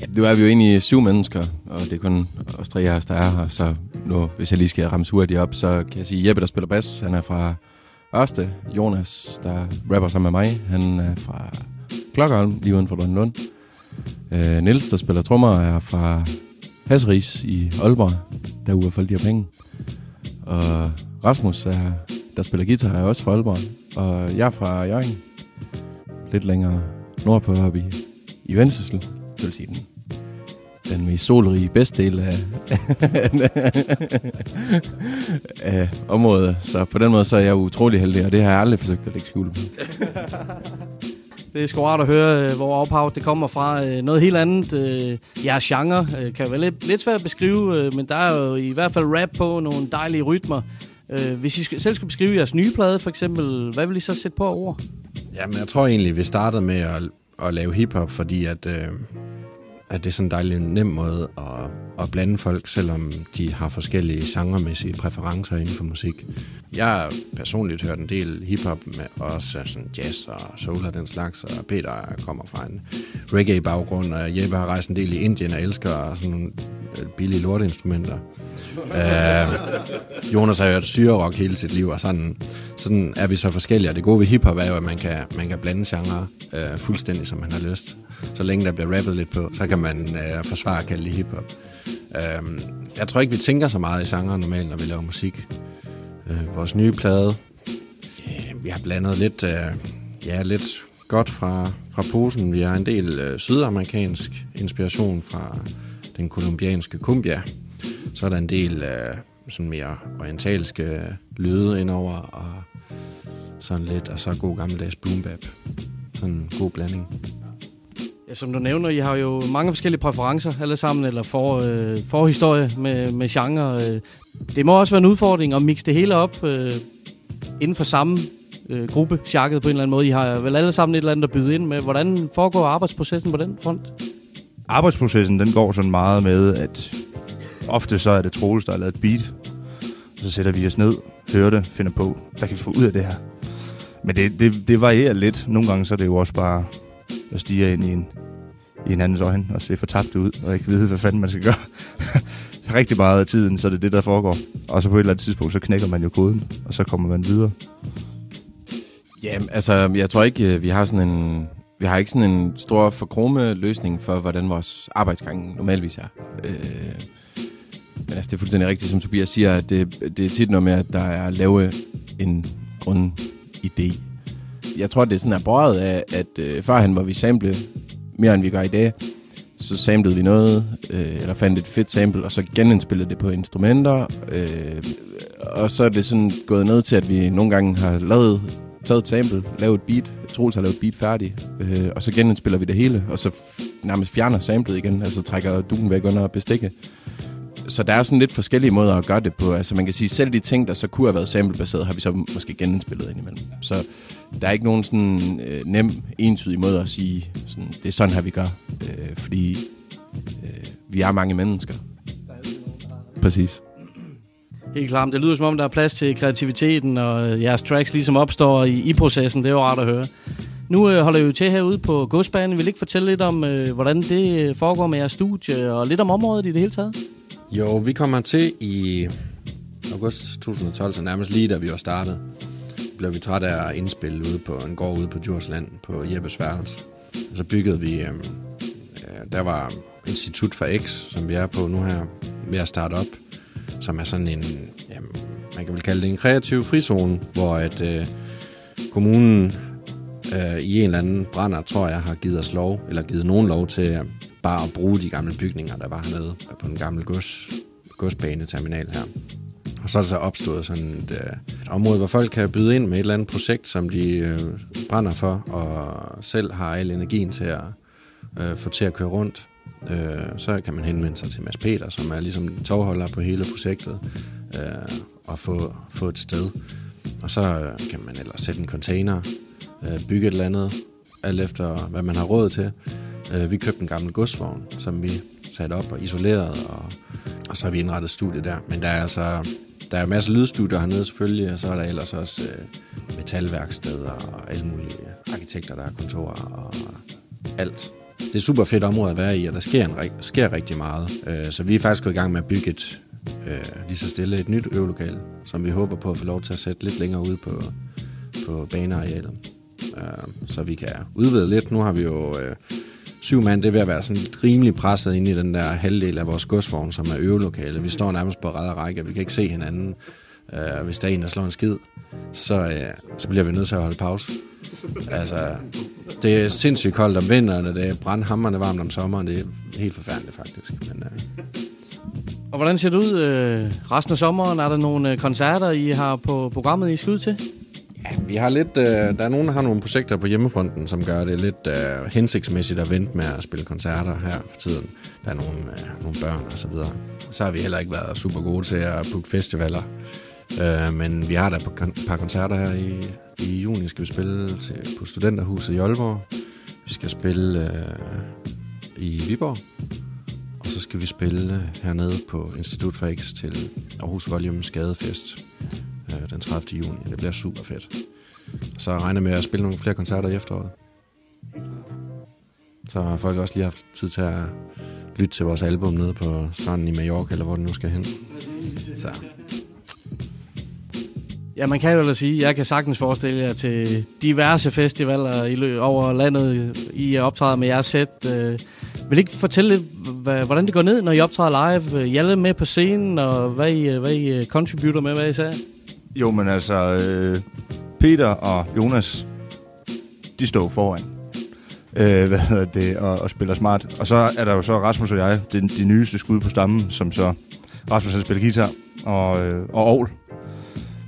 S5: Ja, nu er vi jo egentlig syv mennesker, og det er kun os tre af os, der er her. Så nu, hvis jeg lige skal ramme hurtigt op, så kan jeg sige, Jeppe, der spiller bas, han er fra Ørste. Jonas, der rapper sammen med mig, han er fra Klokkerholm, lige uden for Lund. Øh, Niels, der spiller trommer, er fra Hasseris i Aalborg, derude hvor folk de her penge. Og Rasmus, er, der spiller guitar, er også fra Aalborg. Og jeg er fra Jørgen, lidt længere nordpå oppe i, i Vendsyssel. Det vil sige den, den mest solrige bedste del af, af området. Så på den måde så er jeg utrolig heldig, og det har jeg aldrig forsøgt at lægge skjul på.
S4: Det er sgu rart at høre, øh, hvor ophavet det kommer fra. Øh, Noget helt andet. øh, Jeres genre kan jo være lidt, lidt svært at beskrive, men der er jo i hvert fald rap på nogle dejlige rytmer. Hvis I selv skulle beskrive jeres nye plade, for eksempel, hvad vil I så sætte på ord?
S5: Jamen, jeg tror egentlig, vi startede med at, at lave hiphop, fordi at, øh, at det er sådan en dejlig nem måde at, at blande folk, selvom de har forskellige genremæssige præferencer inden for musik. Jeg har personligt hørt en del hiphop med også sådan jazz og soul og den slags, og Peter kommer fra en reggae-baggrund, og Jeppe har rejst en del i Indien og elsker sådan nogle øh, billige lorteinstrumenter. Øh, Jonas har hørt syrerock hele sit liv, og sådan, sådan er vi så forskellige. Og det gode ved hiphop er jo, at man kan, man kan blande genre øh, fuldstændig, som man har lyst. Så længe der bliver rappet lidt på, så kan man øh, forsvare at kalde det hiphop. Øh, jeg tror ikke, vi tænker så meget i genre normalt, når vi laver musik. Øh, vores nye plade, øh, vi har blandet lidt, øh, ja, lidt godt fra, fra posen. Vi har en del øh, sydamerikansk inspiration fra den kolumbianske cumbia. Så er der en del øh, sådan mere orientalske lyde indover, og sådan lidt, og så god gammeldags boom bap. Sådan en god blanding.
S4: Ja, som du nævner, I har jo mange forskellige præferencer alle sammen, eller for, øh, forhistorie med, med genre. Øh. Det må også være en udfordring at mixe det hele op øh, inden for samme øh, gruppe, sjakket på en eller anden måde. I har vel alle sammen et eller andet at byde ind med. Hvordan foregår arbejdsprocessen på den front?
S18: Arbejdsprocessen, den går sådan meget med, at ofte så er det Troels, der har lavet et beat. Og så sætter vi os ned, hører det, finder på, hvad kan vi få ud af det her? Men det, det, det varierer lidt. Nogle gange så er det jo også bare at stige ind i en, i en andens øjne og se fortabt ud, og ikke vide, hvad fanden man skal gøre. Rigtig meget af tiden, så det er det der foregår. Og så på et eller andet tidspunkt, så knækker man jo koden, og så kommer man videre.
S5: Ja, altså, jeg tror ikke, øh, vi har sådan en... Vi har ikke sådan en stor forkrome løsning for, hvordan vores arbejdsgang normalvis er. Øh, men altså, det er fuldstændig rigtigt, som Tobias siger, at det, det er tit noget med, at der er lave en grundidé. Jeg tror, det er sådan er båret af, at øh, førhen, hvor vi sample mere, end vi gør i dag, så samlede vi noget, øh, eller fandt et fedt sample, og så genindspillede det på instrumenter, øh,
S19: og så er det sådan gået ned til, at vi nogle gange har lavet, taget et sample, lavet et beat, Troels har lavet et beat færdig, øh, og så genindspiller vi det hele, og så f- nærmest fjerner samlet igen, altså trækker duen væk under bestikket. Så der er sådan lidt forskellige måder at gøre det på. Altså man kan sige, selv de ting, der så kunne have været samplebaseret, har vi så måske genindspillet indimellem. Så der er ikke nogen sådan øh, nem, entydig måde at sige, sådan, det er sådan her, vi gør. Øh, fordi øh, vi er mange mennesker. Præcis.
S4: Helt klart. Det lyder som om, der er plads til kreativiteten, og øh, jeres tracks ligesom opstår i, i processen. Det er jo rart at høre. Nu øh, holder I jo til herude på Godsbanen. Vil I ikke fortælle lidt om, øh, hvordan det øh, foregår med jeres studie, og lidt om området i det hele taget?
S5: Jo, vi kommer til i august 2012, så nærmest lige da vi var startet, blev vi træt af at indspille ude på en gård ude på Djursland på Jeppes værelse. Og så byggede vi, øhm, øh, der var Institut for X, som vi er på nu her, ved at starte op, som er sådan en, jamen, man kan vel kalde det en kreativ frizone, hvor at øh, kommunen øh, i en eller anden brænder, tror jeg, har givet os lov, eller givet nogen lov til bare at bruge de gamle bygninger, der var hernede på den gamle gods, godsbaneterminal her. Og så er der så opstået sådan et, øh, et område, hvor folk kan byde ind med et eller andet projekt, som de øh, brænder for, og selv har al energien til at øh, få til at køre rundt. Øh, så kan man henvende sig til Mads Peter, som er ligesom tovholder på hele projektet, øh, og få, få et sted. Og så øh, kan man ellers sætte en container, øh, bygge et eller andet, alt efter hvad man har råd til. Øh, vi købte en gammel godsvogn, som vi satte op og isolerede, og, og så har vi indrettet studiet der. Men der er altså der er masser af lydstudier hernede selvfølgelig, og så er der ellers også øh, metalværksteder og alle mulige arkitekter, der har kontorer og alt. Det er et super fedt område at være i, og der sker, en, sker rigtig meget. Øh, så vi er faktisk gået i gang med at bygge et, øh, lige så stille et nyt øvelokale, som vi håber på at få lov til at sætte lidt længere ude på, på banearealet. Øh, så vi kan udvide lidt. Nu har vi jo øh, syv mand, det er ved at være sådan rimelig presset ind i den der halvdel af vores godsvogn, som er øvelokale. Vi står nærmest på ræd og række, vi kan ikke se hinanden. Øh, hvis der er en, der slår en skid, så, øh, så bliver vi nødt til at holde pause. Altså, det er sindssygt koldt om vinteren, og det er brandhammerne varmt om sommeren. Det er helt forfærdeligt, faktisk. Men, øh,
S4: Og hvordan ser det ud øh, resten af sommeren? Er der nogle øh, koncerter, I har på programmet, I skal ud til?
S5: Vi har lidt, øh, der er nogen, der har nogle projekter på hjemmefronten, som gør det lidt øh, hensigtsmæssigt at vente med at spille koncerter her for tiden. Der er nogle, øh, nogle børn og så videre. Så har vi heller ikke været super gode til at booke festivaler. Øh, men vi har da et par, kon- par koncerter her i, i juni. Skal vi spille til, på Studenterhuset i Aalborg. Vi skal spille øh, i Viborg. Og så skal vi spille hernede på Institut for X til Aarhus Volume Skadefest øh, den 30. juni. Det bliver super fedt. Så regner med at spille nogle flere koncerter i efteråret. Så har folk også lige haft tid til at lytte til vores album nede på stranden i Mallorca, eller hvor den nu skal hen. Så
S4: Ja, man kan jo ellers sige, jeg kan sagtens forestille jer til diverse festivaler i lø- over landet, I optræder med jeres sæt. Øh, vil I ikke fortælle lidt, hvordan det går ned, når I optræder live? Øh, I er alle med på scenen, og hvad I, øh, hvad I øh, contributer med, hvad I sagde?
S18: Jo, men altså, øh, Peter og Jonas, de står foran. Øh, hvad hedder det, og, og spiller smart. Og så er der jo så Rasmus og jeg, de, de nyeste skud på stammen, som så... Rasmus han spiller guitar og, øh, og ovl.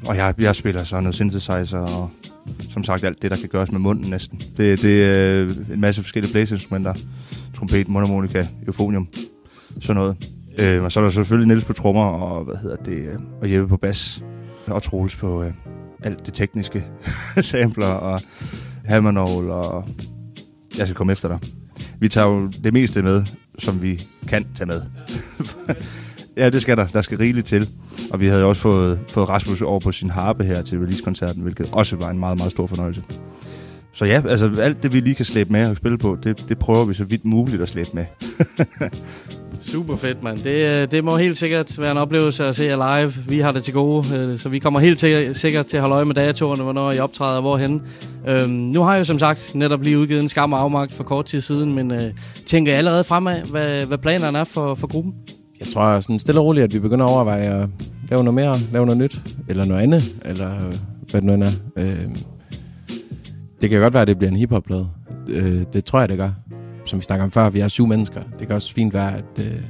S18: Og jeg, jeg spiller så noget synthesizer og som sagt alt det, der kan gøres med munden næsten. Det, det er øh, en masse forskellige blæseinstrumenter. Trompet, mundharmonika, eufonium, sådan noget. Øh, og så er der selvfølgelig Niels på trommer og, hvad hedder det, øh, og Jeppe på bas. Og Troels på øh, alt det tekniske. Sampler og hammernål og... Jeg skal komme efter dig. Vi tager jo det meste med, som vi kan tage med. ja, det skal der. Der skal rigeligt til. Og vi havde også fået, fået Rasmus over på sin harpe her til release-koncerten, hvilket også var en meget, meget stor fornøjelse. Så ja, altså alt det, vi lige kan slæbe med og spille på, det, det prøver vi så vidt muligt at slæbe med.
S4: Super fedt, mand. Det, øh, det må helt sikkert være en oplevelse at se jer live. Vi har det til gode, øh, så vi kommer helt sikkert til at holde øje med datorerne, hvornår I optræder og hvorhen. Øhm, nu har jeg jo som sagt netop lige udgivet en skam og afmagt for kort tid siden, men øh, tænker jeg allerede fremad, hvad, hvad planerne er for, for gruppen?
S19: Jeg tror sådan stille og roligt, at vi begynder at overveje at lave noget mere, lave noget nyt, eller noget andet, eller øh, hvad det nu end er. Øh, det kan godt være, at det bliver en hiphop-plade. Øh, det tror jeg, det gør. Som vi snakker om før, vi er syv mennesker. Det kan også fint være, at, øh,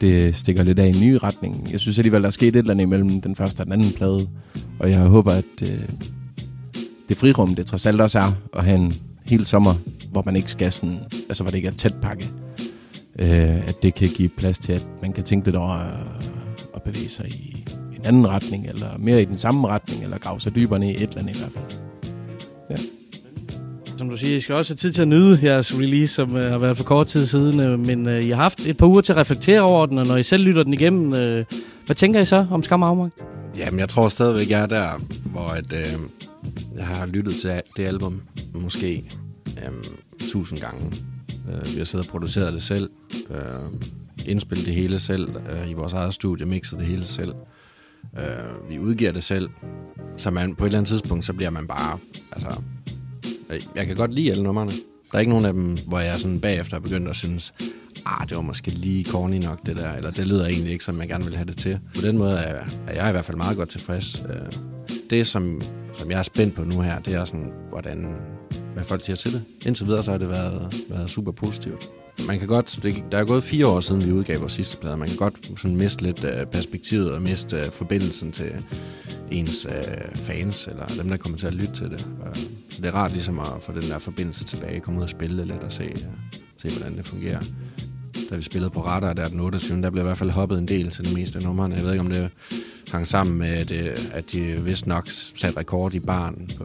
S19: det stikker lidt af i en ny retning. Jeg synes alligevel, der er sket et eller andet imellem den første og den anden plade. Og jeg håber, at øh, det frirum, det trods alt også er at have en hel sommer, hvor man ikke skal sådan, altså hvor det ikke er tæt pakke. Øh, at det kan give plads til, at man kan tænke lidt over at, at bevæge sig i en anden retning, eller mere i den samme retning, eller grave sig dybere ned i et eller andet i hvert fald. Ja.
S4: Som du siger, I skal også have tid til at nyde jeres release, som øh, har været for kort tid siden. Øh, men øh, I har haft et par uger til at reflektere over den, og når I selv lytter den igennem, øh, hvad tænker I så om Skam og Afmagt?
S5: Jamen, jeg tror stadigvæk, jeg er der, hvor at, øh, jeg har lyttet til det album måske øh, tusind gange. Øh, vi har siddet og produceret det selv, øh, indspillet det hele selv øh, i vores eget studie, mixet det hele selv. Øh, vi udgiver det selv, så man, på et eller andet tidspunkt, så bliver man bare, altså, Øh, jeg kan godt lide alle numrene. Der er ikke nogen af dem, hvor jeg sådan bagefter er begyndt at synes, ah, det var måske lige corny nok det der, eller det lyder egentlig ikke, som jeg gerne vil have det til. På den måde er, er jeg i hvert fald meget godt tilfreds. Øh, det, som, som jeg er spændt på nu her, det er sådan, hvordan, hvad folk siger til det. Indtil videre så har det været, været super positivt. Man kan godt, det, der er gået fire år siden, vi udgav vores sidste plade. Man kan godt sådan miste lidt uh, perspektivet og miste uh, forbindelsen til ens uh, fans, eller dem, der kommer til at lytte til det. Uh, så det er rart ligesom at få den der forbindelse tilbage, komme ud og spille det lidt og se, uh, se hvordan det fungerer. Da vi spillede på Radar der den 28. der blev i hvert fald hoppet en del til det meste af numrene. Jeg ved ikke, om det hang sammen med, det, at de vist nok satte rekord i barn på,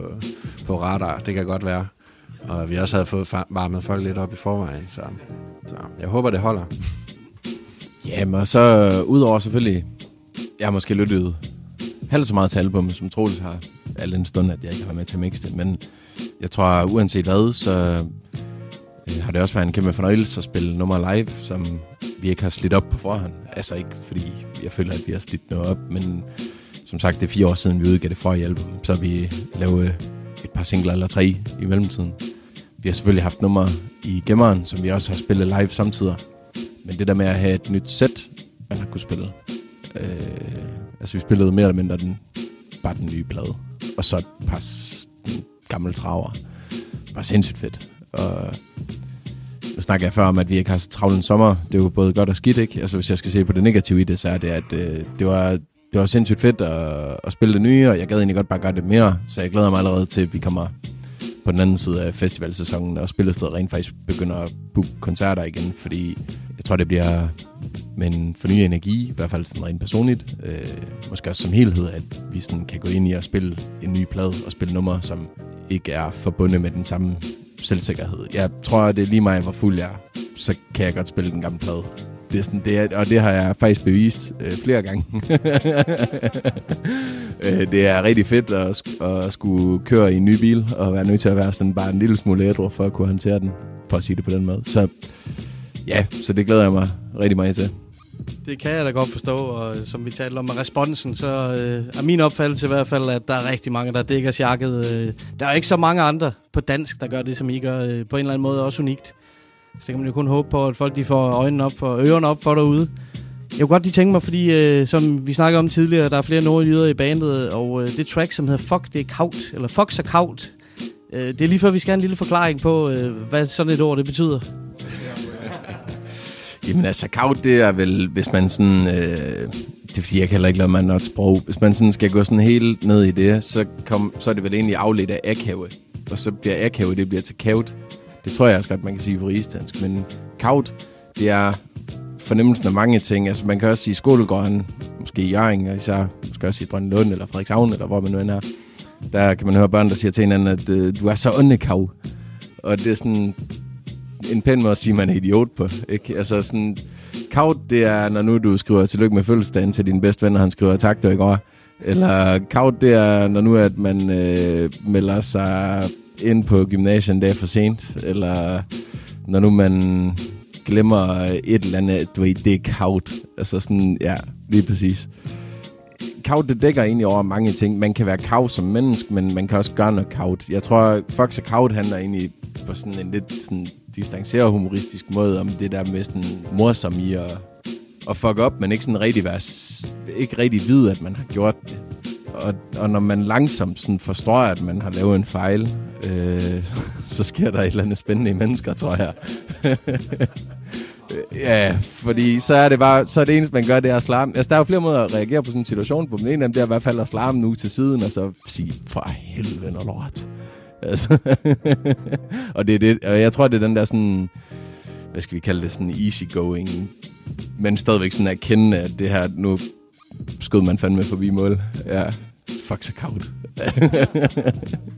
S5: på Radar. Det kan godt være. Og vi også havde fået varmet folk lidt op i forvejen, så, så jeg håber, det holder.
S19: Jamen, og så øh, udover selvfølgelig, jeg har måske lyttet halvt så meget til album, som Troels har, al den stund, at jeg ikke har været med til at mixe det, men jeg tror, uanset hvad, så øh, har det også været en kæmpe fornøjelse at spille nummer live, som vi ikke har slidt op på forhånd. Altså ikke fordi jeg føler, at vi har slidt noget op, men som sagt, det er fire år siden, vi udgav det for i album, så vi lavede et par singler eller tre i mellemtiden. Vi har selvfølgelig haft nummer i gemmeren, som vi også har spillet live samtidig. Men det der med at have et nyt sæt, man har kunne spille. Øh, altså vi spillede mere eller mindre den, bare den nye plade. Og så et par gamle traver. Var sindssygt fedt. Og nu snakker jeg før om, at vi ikke har så travlt en sommer. Det er jo både godt og skidt, ikke? Altså hvis jeg skal se på det negative i det, så er det, at øh, det var det var sindssygt fedt at, at spille det nye, og jeg gad egentlig godt bare gøre det mere, så jeg glæder mig allerede til, at vi kommer på den anden side af festivalsæsonen, og spillestedet rent faktisk begynder at booke koncerter igen, fordi jeg tror, det bliver med en fornyet energi, i hvert fald sådan rent personligt, øh, måske også som helhed, at vi sådan kan gå ind i at spille en ny plade og spille numre, som ikke er forbundet med den samme selvsikkerhed. Jeg tror, det er lige mig, hvor fuld jeg er, så kan jeg godt spille den gamle plade. Det er sådan, det er, og det har jeg faktisk bevist øh, flere gange. Øh, det er rigtig fedt at, at skulle køre i en ny bil, og være nødt til at være sådan bare en lille smule ædru for at kunne håndtere den, for at sige det på den måde. Så ja, så det glæder jeg mig rigtig meget til.
S4: Det kan jeg da godt forstå, og som vi talte om med responsen, så øh, er min opfattelse i hvert fald, at der er rigtig mange, der dækker sjakket. Øh, der er ikke så mange andre på dansk, der gør det, som I gør. Øh, på en eller anden måde også unikt. Så kan man jo kun håbe på, at folk de får øjnene op for, ørerne op for derude. Jeg kunne godt lige tænke mig, fordi øh, som vi snakkede om tidligere, der er flere nordjyder i bandet, og øh, det track, som hedder Fuck, det er kaut, eller Fuck så kaut. Øh, det er lige før, vi skal have en lille forklaring på, øh, hvad sådan et ord det betyder.
S19: Jamen altså, kaut, det er vel, hvis man sådan... Øh, det er fordi, jeg kan heller ikke lade mig noget sprog. Hvis man sådan skal gå sådan helt ned i det, så, kom, så er det vel egentlig afledt af akave. Og så bliver akave, det bliver til kaut. Det tror jeg også godt, man kan sige på rigsdansk. Men kaut, det er fornemmelsen af mange ting. Altså, man kan også sige skolegården, måske i Jørgen, og især måske også i Drønlund eller Frederikshavn, eller hvor man nu end er. Der kan man høre børn, der siger til hinanden, at øh, du er så åndekav. Og det er sådan en pæn måde at sige, at man er idiot på. Ikke? Altså sådan, kaut, det er, når nu du skriver tillykke med fødselsdagen til din bedste ven, og han skriver tak, det var i går. Eller kaut, det er, når nu at man øh, melder sig ind på gymnasiet en dag for sent. Eller når nu man glemmer et eller andet, du ved, det er kaut. Altså sådan, ja, lige præcis. Kaut, det dækker egentlig over mange ting. Man kan være kav som menneske, men man kan også gøre noget kaut. Jeg tror, Fox og Kaut handler egentlig på sådan en lidt sådan distanceret humoristisk måde om det der med sådan morsom i at, at fuck op, men ikke sådan rigtig være, ikke rigtig vide, at man har gjort det. Og, og når man langsomt sådan forstår, at man har lavet en fejl, øh, så sker der et eller andet spændende i mennesker, tror jeg. Ja, fordi så er det bare, så er det eneste, man gør, det er at slarme. Altså, der er jo flere måder at reagere på sådan en situation på, men en af dem, det er i hvert fald at slarme nu til siden, og så sige, for helvede noget lort. Altså. og det er det, og jeg tror, det er den der sådan, hvad skal vi kalde det, sådan easygoing, men stadigvæk sådan kende at det her, nu skød man fandme forbi mål. Ja, fuck så kaut.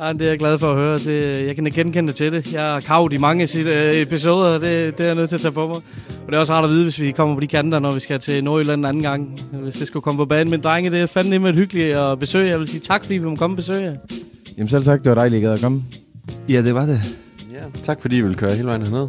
S4: Ja, det er jeg glad for at høre. Det, jeg kan genkende det til det. Jeg har kavet i mange sit, øh, episoder, og det, det er jeg nødt til at tage på mig. Og det er også rart at vide, hvis vi kommer på de kanter, når vi skal til Nordjylland en anden gang. Hvis det skulle komme på banen. Men drenge, det er fandme med et hyggeligt at besøge. Jeg vil sige tak, fordi vi må komme og besøge jer.
S19: Jamen selv tak, det var dejligt, at I gad at komme.
S18: Ja, det var det.
S5: Ja, tak fordi I ville køre hele vejen herned.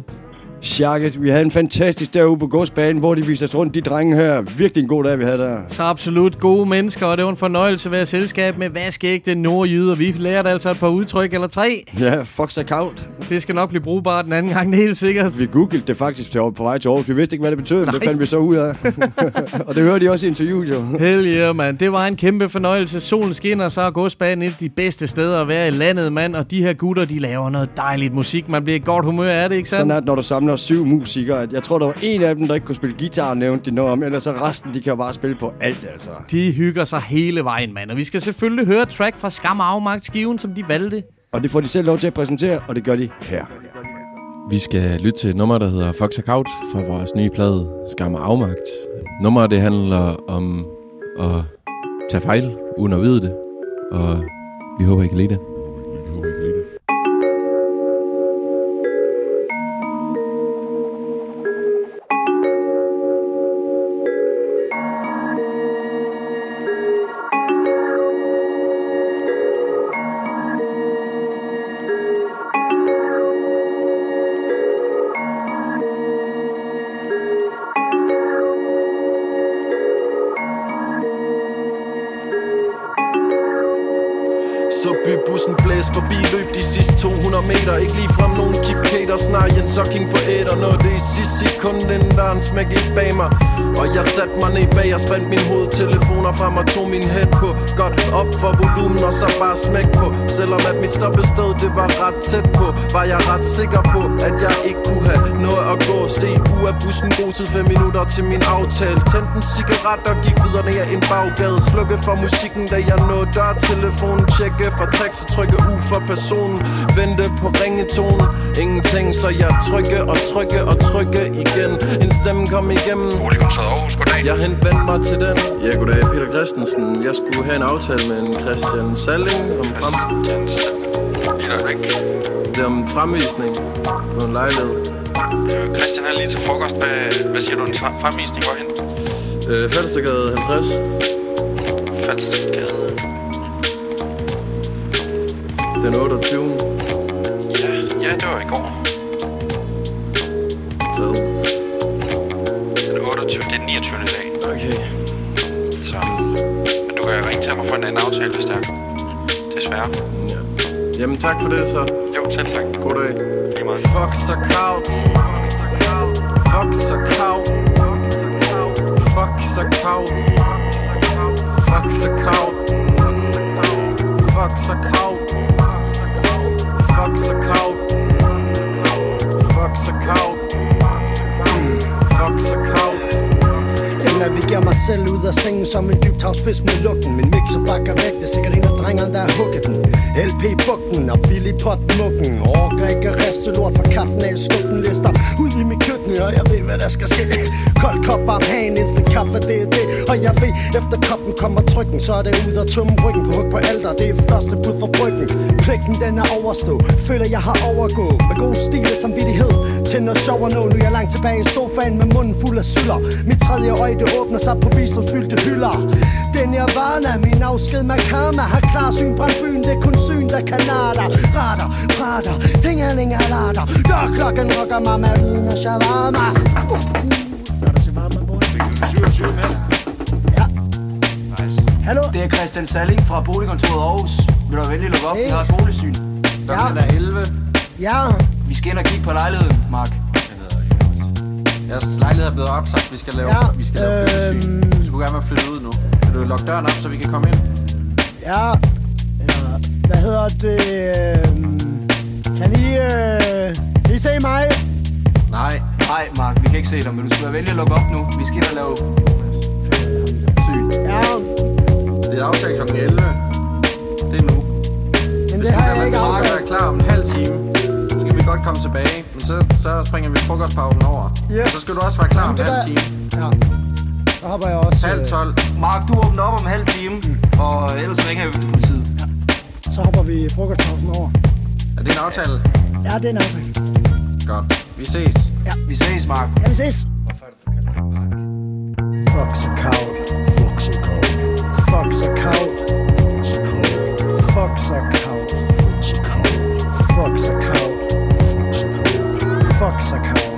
S3: Sjakket, vi havde en fantastisk dag ude på godsbanen, hvor de viste os rundt, de drenge her. Virkelig en god dag, vi havde der.
S4: Så absolut gode mennesker, og det var en fornøjelse at være selskab med vaskægte nordjyder. Vi lærte altså et par udtryk eller tre.
S3: Ja, fuck account.
S4: Det skal nok blive brugbart den anden gang, det er helt sikkert.
S3: Vi googlede det faktisk til på vej til Aarhus. Vi vidste ikke, hvad det betød, men det fandt vi så ud af. og det hørte de også i interviewet, jo.
S4: Hell yeah, mand. Det var en kæmpe fornøjelse. Solen skinner, så er godsbanen et af de bedste steder at være i landet, mand. Og de her gutter, de laver noget dejligt musik. Man bliver i godt humør af det, ikke sandt?
S3: Sådan er det, når du samler syv musikere. at Jeg tror, der var en af dem, der ikke kunne spille guitar, nævnte de noget om. Ellers så resten, de kan jo bare spille på alt, altså.
S4: De hygger sig hele vejen, mand. Og vi skal selvfølgelig høre track fra Skam og Afmagt skiven, som de valgte.
S3: Og det får de selv lov til at præsentere, og det gør de her.
S19: Vi skal lytte til et nummer, der hedder Fox Account fra vores nye plade Skam og Afmagt. Nummeret det handler om at tage fejl, uden at vide det. Og vi håber, I kan lide det.
S20: Mit stoppested, det var ret tæt på. Var jeg ret sikker på, at jeg bussen, god tid 5 minutter til min aftale. Tændte en cigaret og gik videre ned ad en baggade. Slukke for musikken, da jeg nåede dørtelefonen. Tjekke for taxi, trykke U for personen. Vente på ringetonen. Ingenting, så jeg trykke og trykke og trykke igen. En stemme kom igennem.
S21: Aarhus, goddag.
S20: Jeg henvendte mig til den. Ja, goddag, Peter Christensen. Jeg skulle have en aftale med en Christian Salling om frem... Det er om fremvisning på en lejlighed
S21: Christian er lige til frokost. Hvad, hvad siger du, en fremvisning hvorhen?
S20: øh, Falstergade 50
S21: Falstergade.
S20: Den 28.
S21: Ja, ja, det var i går.
S20: Hvad?
S21: Den 28. Det er den 29. i dag.
S20: Okay.
S21: Så. Men du kan ringe til mig for en anden aftale, hvis det er. Desværre.
S20: Ja. Jamen tak for det så.
S21: Jo, selv tak.
S20: Goddag. Fuck så kaut. Fuck så kaut. Fuck så kaut. Fuck så kaut. Fuck så kaut. Fuck så kaut. Fuck så kaut. Fuck så kaut.
S22: Navigerer mig selv ud af sengen som en dybthavsfisk med lugten. Min mixer bakker væk, det er sikkert en af drengerne, der har hugget den. LP bugten og billig pot mukken at reste lort fra kaffen af skuffen Lister ud i mit køkken, og jeg ved, hvad der skal ske. Kold kop, varm hagen, instant kaffe, det er det. Og jeg ved, efter koppen kommer trykken Så er det ud og tømme ryggen. På hug på alder Det er første bud for bryggen. Pligten den er overstået, Føler jeg har overgået. Med god stil og samvittighed. Til noget sjov og noget, Nu er jeg langt tilbage i sofaen med munden fuld af syller Mit tredje øje det åbner sig på bistro fyldte hylder. Den jeg varner Min afsked med karma Har klar syn brændt byen. Det er kun syn der kan natter Rater, prater Tingerlinger latter Dørklokken rocker mig med lyden af shawarma. Hallo?
S23: Det er Christian Salling fra Boligkontoret Aarhus. Vil du venlig lukke op?
S22: Hey.
S23: Vi har et boligsyn.
S22: Ja.
S23: er 11.
S22: Ja
S23: Vi skal ind og kigge på lejligheden, Mark.
S24: Jeres lejlighed er blevet opsagt. Vi skal lave,
S22: Ja,
S24: vi skal lave
S22: øhm.
S24: flyttesyn. Vi skulle gerne være flyttet ud nu. Vil du lukke døren op, så vi kan komme ind?
S22: Ja, ja. Hvad hedder det? øhm, Kan I, øh, kan I se mig?
S24: Nej.
S23: Nej, Mark, vi kan ikke se dig, men du skal være vælge at lukke op nu. Vi skal ind og lave...
S24: Det er aftalt kl. 11. Det er nu.
S22: men
S24: Hvis
S22: det
S24: du
S22: har jeg ikke
S24: være klar om en halv time, så skal vi godt komme tilbage. Men så, så springer vi frokostpausen over.
S22: Yes.
S24: Og så skal du også være klar om en
S22: Jamen,
S24: halv
S22: det
S24: time.
S22: Ja. Så hopper jeg også...
S24: Halv
S22: øh,
S24: 12.
S23: Mark, du åbner op om en halv time, og ellers ringer vi til politiet.
S22: Så hopper vi frokostpausen over.
S24: Er det en aftale?
S22: Ja, det er en aftale.
S24: Godt. Vi ses.
S22: Ja.
S23: Vi ses, Mark.
S22: Ja, vi ses. Fuck så koud. Fuck's a kalt. Fuck's er kalt. Fuck's er kalt. Fuck's er kalt.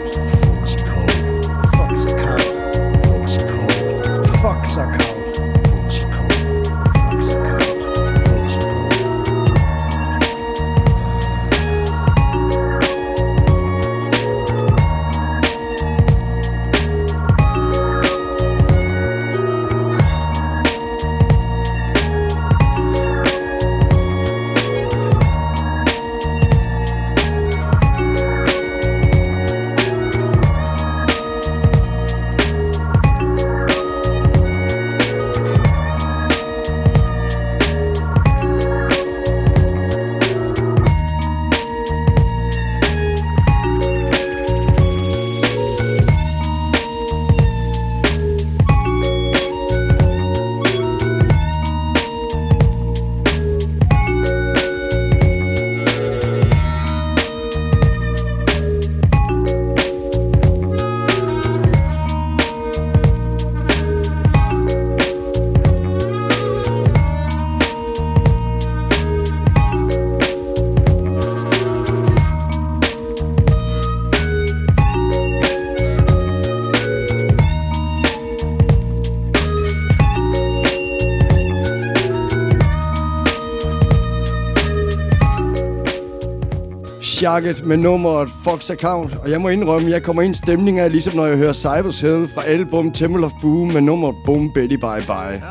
S22: Jacket med nummeret Fox Account. Og jeg må indrømme, jeg kommer ind i stemning af, ligesom når jeg hører Cypress Hill fra album Temple of Boom med nummeret Boom Betty Bye Bye.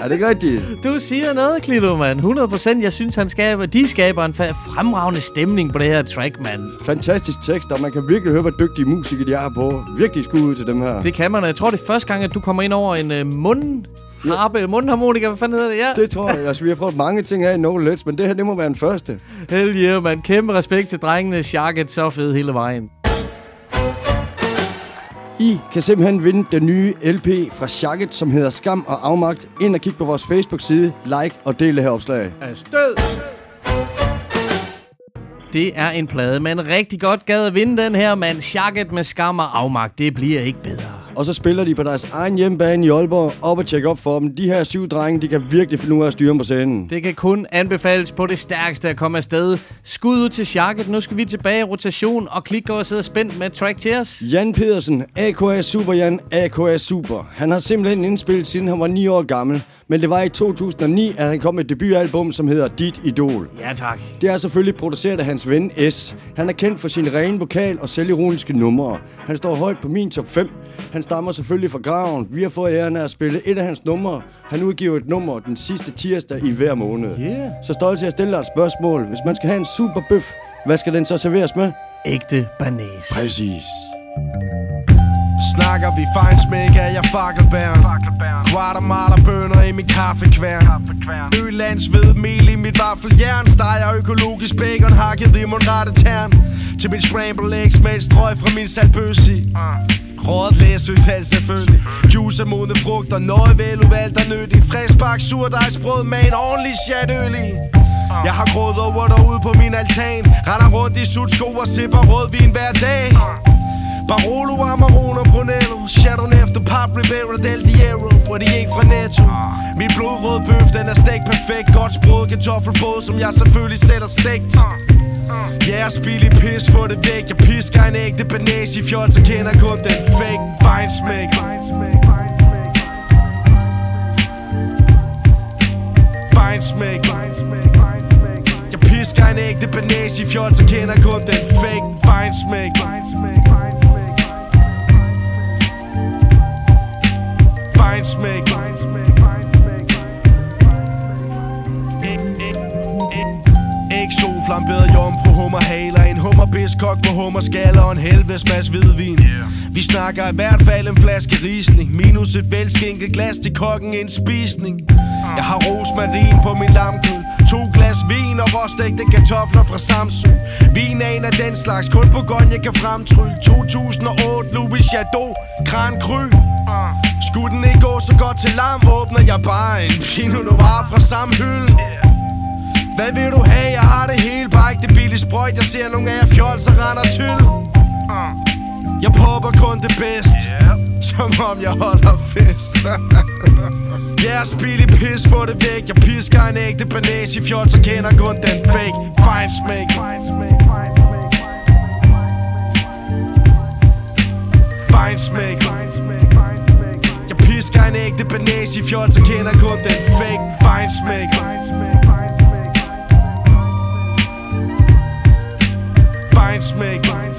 S22: Er det ikke rigtigt?
S4: Du siger noget, Klito, mand. 100%. Jeg synes, han skaber, de skaber en fremragende stemning på det her track, mand.
S3: Fantastisk tekst, og man kan virkelig høre, hvor dygtige musikere de er på. Virkelig skud ud til dem her.
S4: Det kan man, og jeg tror, det er første gang, at du kommer ind over en uh, mund... Harpe, mundharmonika, hvad fanden hedder det? Ja.
S3: Det tror jeg. Altså, vi har prøvet mange ting her i No Let's, men det her, det må være den første.
S4: Hell yeah, man. Kæmpe respekt til drengene. Sharket så fed hele vejen.
S3: I kan simpelthen vinde den nye LP fra Shacket, som hedder Skam og Afmagt. Ind og kig på vores Facebook-side, like og del det her opslag.
S4: Stød! Det er en plade, man rigtig godt gad at vinde den her, mand. Sharket med skam og afmagt. Det bliver ikke bedre.
S3: Og så spiller de på deres egen hjemmebane i Aalborg. Op og tjekke op for dem. De her syv drenge, de kan virkelig finde ud af at styre på scenen.
S4: Det kan kun anbefales på det stærkeste at komme afsted. Skud ud til Sharket. Nu skal vi tilbage i rotation, og klik over og sidde spændt med track til os.
S3: Jan Pedersen, AKA Super Jan, AKA Super. Han har simpelthen indspillet, siden han var 9 år gammel. Men det var i 2009, at han kom med et debutalbum, som hedder Dit Idol.
S4: Ja, tak.
S3: Det er selvfølgelig produceret af hans ven S. Han er kendt for sin rene vokal og selvironiske numre. Han står højt på min top 5. Han stammer selvfølgelig fra graven. Vi har fået æren af at spille et af hans numre. Han udgiver et nummer den sidste tirsdag i hver måned.
S4: Yeah.
S3: Så stolt til at stille dig et spørgsmål. Hvis man skal have en super bøf, hvad skal den så serveres med?
S4: Ægte banæs.
S3: Præcis.
S13: Snakker vi fejnsmæk af jeg fakkelbæren? Guatemala bønner i min kaffekværn. Ølands ved mel i mit vaffeljern. Steger økologisk bacon hakket i mun rette tern. Til min scramble eggs med et strøg fra min salbøsi Rådet læsøsal selvfølgelig. Juice af modne frugter Nøje veludvalgt og nyttig Frisk bak surdejsbrød med en ordentlig chatøl i. Jeg har grået over derude på min altan. Render rundt i sutsko og sipper rødvin hver dag Barolo, Amarone, Brunello Chardonnay efter Pop, Rivera, Del Diero Og de er ikke fra Netto. Min blodrød bøf, den er stegt perfekt. Godt sprød kartoffelbåd, som jeg selvfølgelig sætter stegt. Ja, yeah, spil i pis, få det væk. Jeg pisker en ægte banage i fjol Så kender kun den fake Feinsmæk Feinsmæk Jeg pisker en ægte banage i fjol Så kender kun den fake Feinsmæk Feinsmæk Ikke sol, flamberet jomfru, hummer haler. En hummerbiskok på hummerskaller og en helvedes masse hvidvin. Vi snakker i hvert fald en flaske risling Minus et velskænket glas til kokken en spisning. Jeg har rosmarin på min lamkøl To glas vin og råstegte kartofler fra Samsø. Vin er en af den slags, kun på jeg kan fremtrylle 2008 Louis Jadot, Kran Kry Skulle den ikke gå så godt til larm, åbner jeg bare en Pinot Noir fra samme hylde. Hvad vil du have? Jeg har det hele, bare ikke det billige sprøjt. Jeg ser nogle af jer fjols og render til Jeg popper kun det bedst Som om jeg holder fest. Jeres billig pis, få det væk. Jeg pisker en ægte banage i fjols og kender kun den fake. Fine smæk. Fine smæk jeg pisker en ægte banæs i fjol, så kender kun den fake fejnsmæk Fejnsmæk Fejnsmæk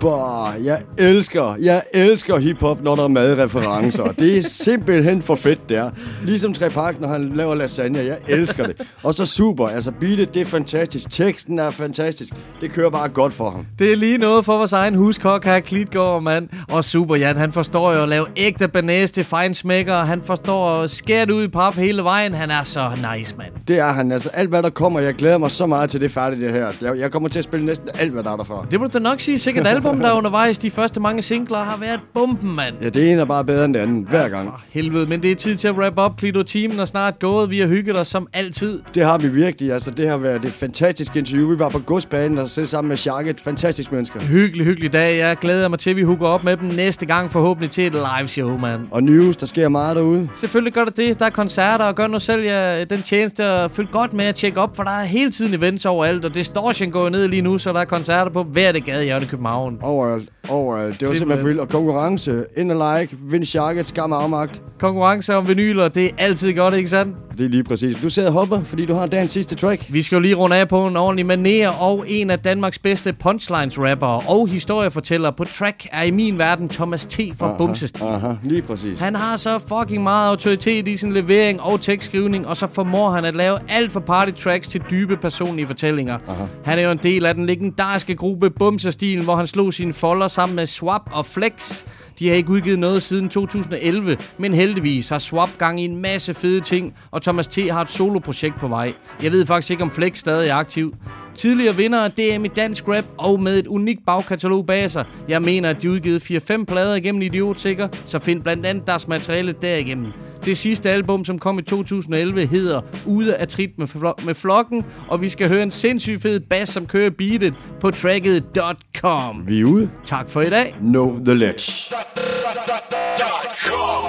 S3: Super. Jeg elsker, jeg elsker hiphop, når der er madreferencer. det er simpelthen for fedt, det er. Ligesom Tre Park, når han laver lasagne. Jeg elsker det. Og så super. Altså, beatet, det er fantastisk. Teksten er fantastisk. Det kører bare godt for ham.
S4: Det er lige noget for vores egen huskok her, Klitgaard, mand. Og super, Jan, han forstår jo at lave ægte banæs til fejnsmækker. Han forstår det ud i pap hele vejen. Han er så nice, mand.
S3: Det er han. Altså, alt hvad der kommer, jeg glæder mig så meget til det færdigt, det her. Jeg, jeg kommer til at spille næsten alt, hvad der er derfra.
S4: Det må du nok sige. Sikkert album, der er undervejs. De første mange singler har været bomben, mand.
S3: Ja, det ene er bare bedre end det andet, hver gang.
S4: Helvede, men det er tid til at wrap up. Klito timen er snart gået. Vi har hygget os som altid.
S3: Det har vi virkelig. Altså, det har været et fantastisk interview. Vi var på godsbanen og sidde sammen med Sharket. Fantastisk mennesker.
S4: Hyggelig, hyggelig dag. Jeg glæder mig til, at vi hooker op med dem næste gang. Forhåbentlig til et live show, mand.
S3: Og news, der sker meget derude.
S4: Selvfølgelig gør der det. Der er koncerter, og gør nu selv ja, den tjeneste og følg godt med at tjekke op, for der er hele tiden events overalt, og Distortion går ned lige nu, så der er koncerter på hver det gade i København.
S3: Overalt, overalt. Det var simpelthen vildt. Og konkurrence. Ind og like. Vind Sharket. Skam og afmagt.
S4: Konkurrence om vinyler, det er altid godt, ikke sandt?
S3: Det er lige præcis. Du sidder og hopper, fordi du har dagens sidste track.
S4: Vi skal jo lige runde af på en ordentlig maner, og en af Danmarks bedste punchlines rapper og historiefortæller på track er i min verden Thomas T. fra Bumsestil.
S3: Aha, lige præcis.
S4: Han har så fucking meget autoritet i sin levering og tekstskrivning, og så formår han at lave alt fra party tracks til dybe personlige fortællinger.
S3: Aha.
S4: Han er jo en del af den legendariske gruppe Bumsestilen, hvor han slog sine folder sammen med Swap og Flex. De har ikke udgivet noget siden 2011, men heldigvis har Swap gang i en masse fede ting, og Thomas T. har et soloprojekt på vej. Jeg ved faktisk ikke, om Flex stadig er aktiv. Tidligere vinder af DM i dansk rap og med et unikt bagkatalog bag sig. Jeg mener, at de udgivet 4-5 plader igennem Idiotsikker, så find blandt andet deres materiale derigennem. Det sidste album, som kom i 2011, hedder Ude af trit med, flo- med flokken, og vi skal høre en sindssygt fed bass, som kører beatet på tracket.com.
S3: Vi er ude.
S4: Tak for i dag.
S3: Know the ledge.
S25: Lad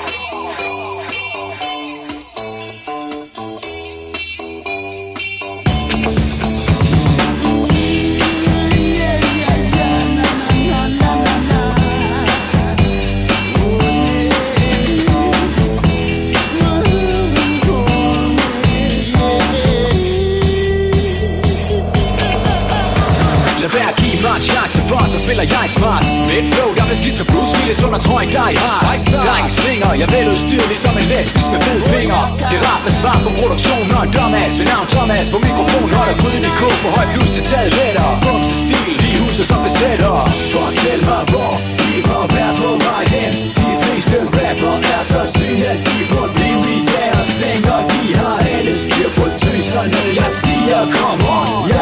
S25: så spiller jeg smart. Med et flow, der vil skidt som Bruce Willis under trøj, dig har. Dreng slinger, jeg vil udstyr ligesom en lesbisk med fed finger Det er rart med svar på produktion og en dumbass ved navn Thomas På mikrofon holder gryden i kog på høj plus til taget letter. Bumse stil, lige huset som besætter. Fortæl mig hvor, hiphop er på vej hen. De fleste rapper er så syge, at de burde blive i dag og sænker De har alle styr på tøserne, jeg siger come on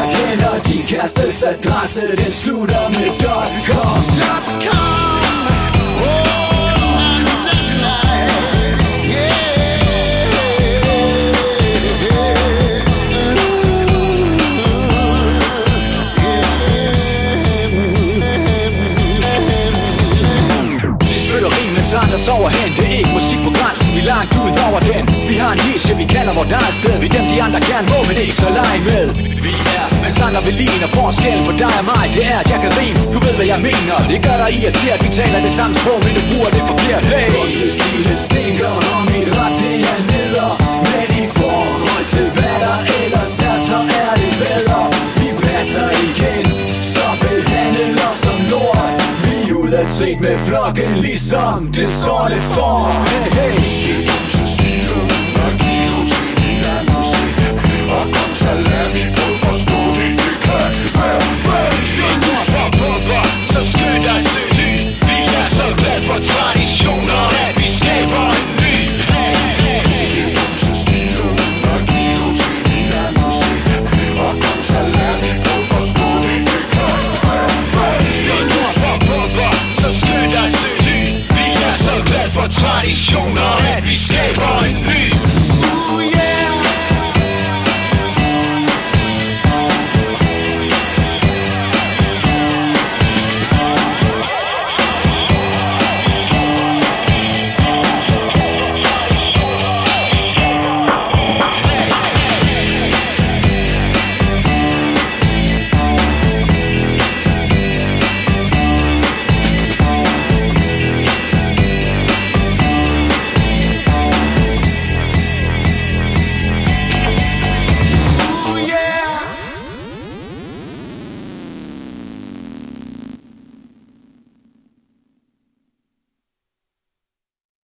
S25: de kærestes adresse Den slutter med .com .com.
S6: Sang, der sover hen. Det er ikke musik på grænsen, vi er langt ud over den. Vi har en niche, vi kalder vores eget sted. Vi er dem, de andre gerne må, men ikke så lege med. Vi er man sanger ved lin og forskel på dig og mig Det er, at jeg kan rime, du ved hvad jeg mener. Det gør dig irriteret, vi taler det samme sprog Men du bruger det forkert, hey! Stilen stinker, og mit ret det er neder Men i forhold til hvad der ellers er, så er det bedre. Vi passer igen, så behandler os som lort. Vi er ud af trit med flokken, ligesom det sorte får. Hey, hey! Så skynd dig søg Vi er så glad for traditioner At vi skaber en ny Så Vi for traditioner At vi skaber en ny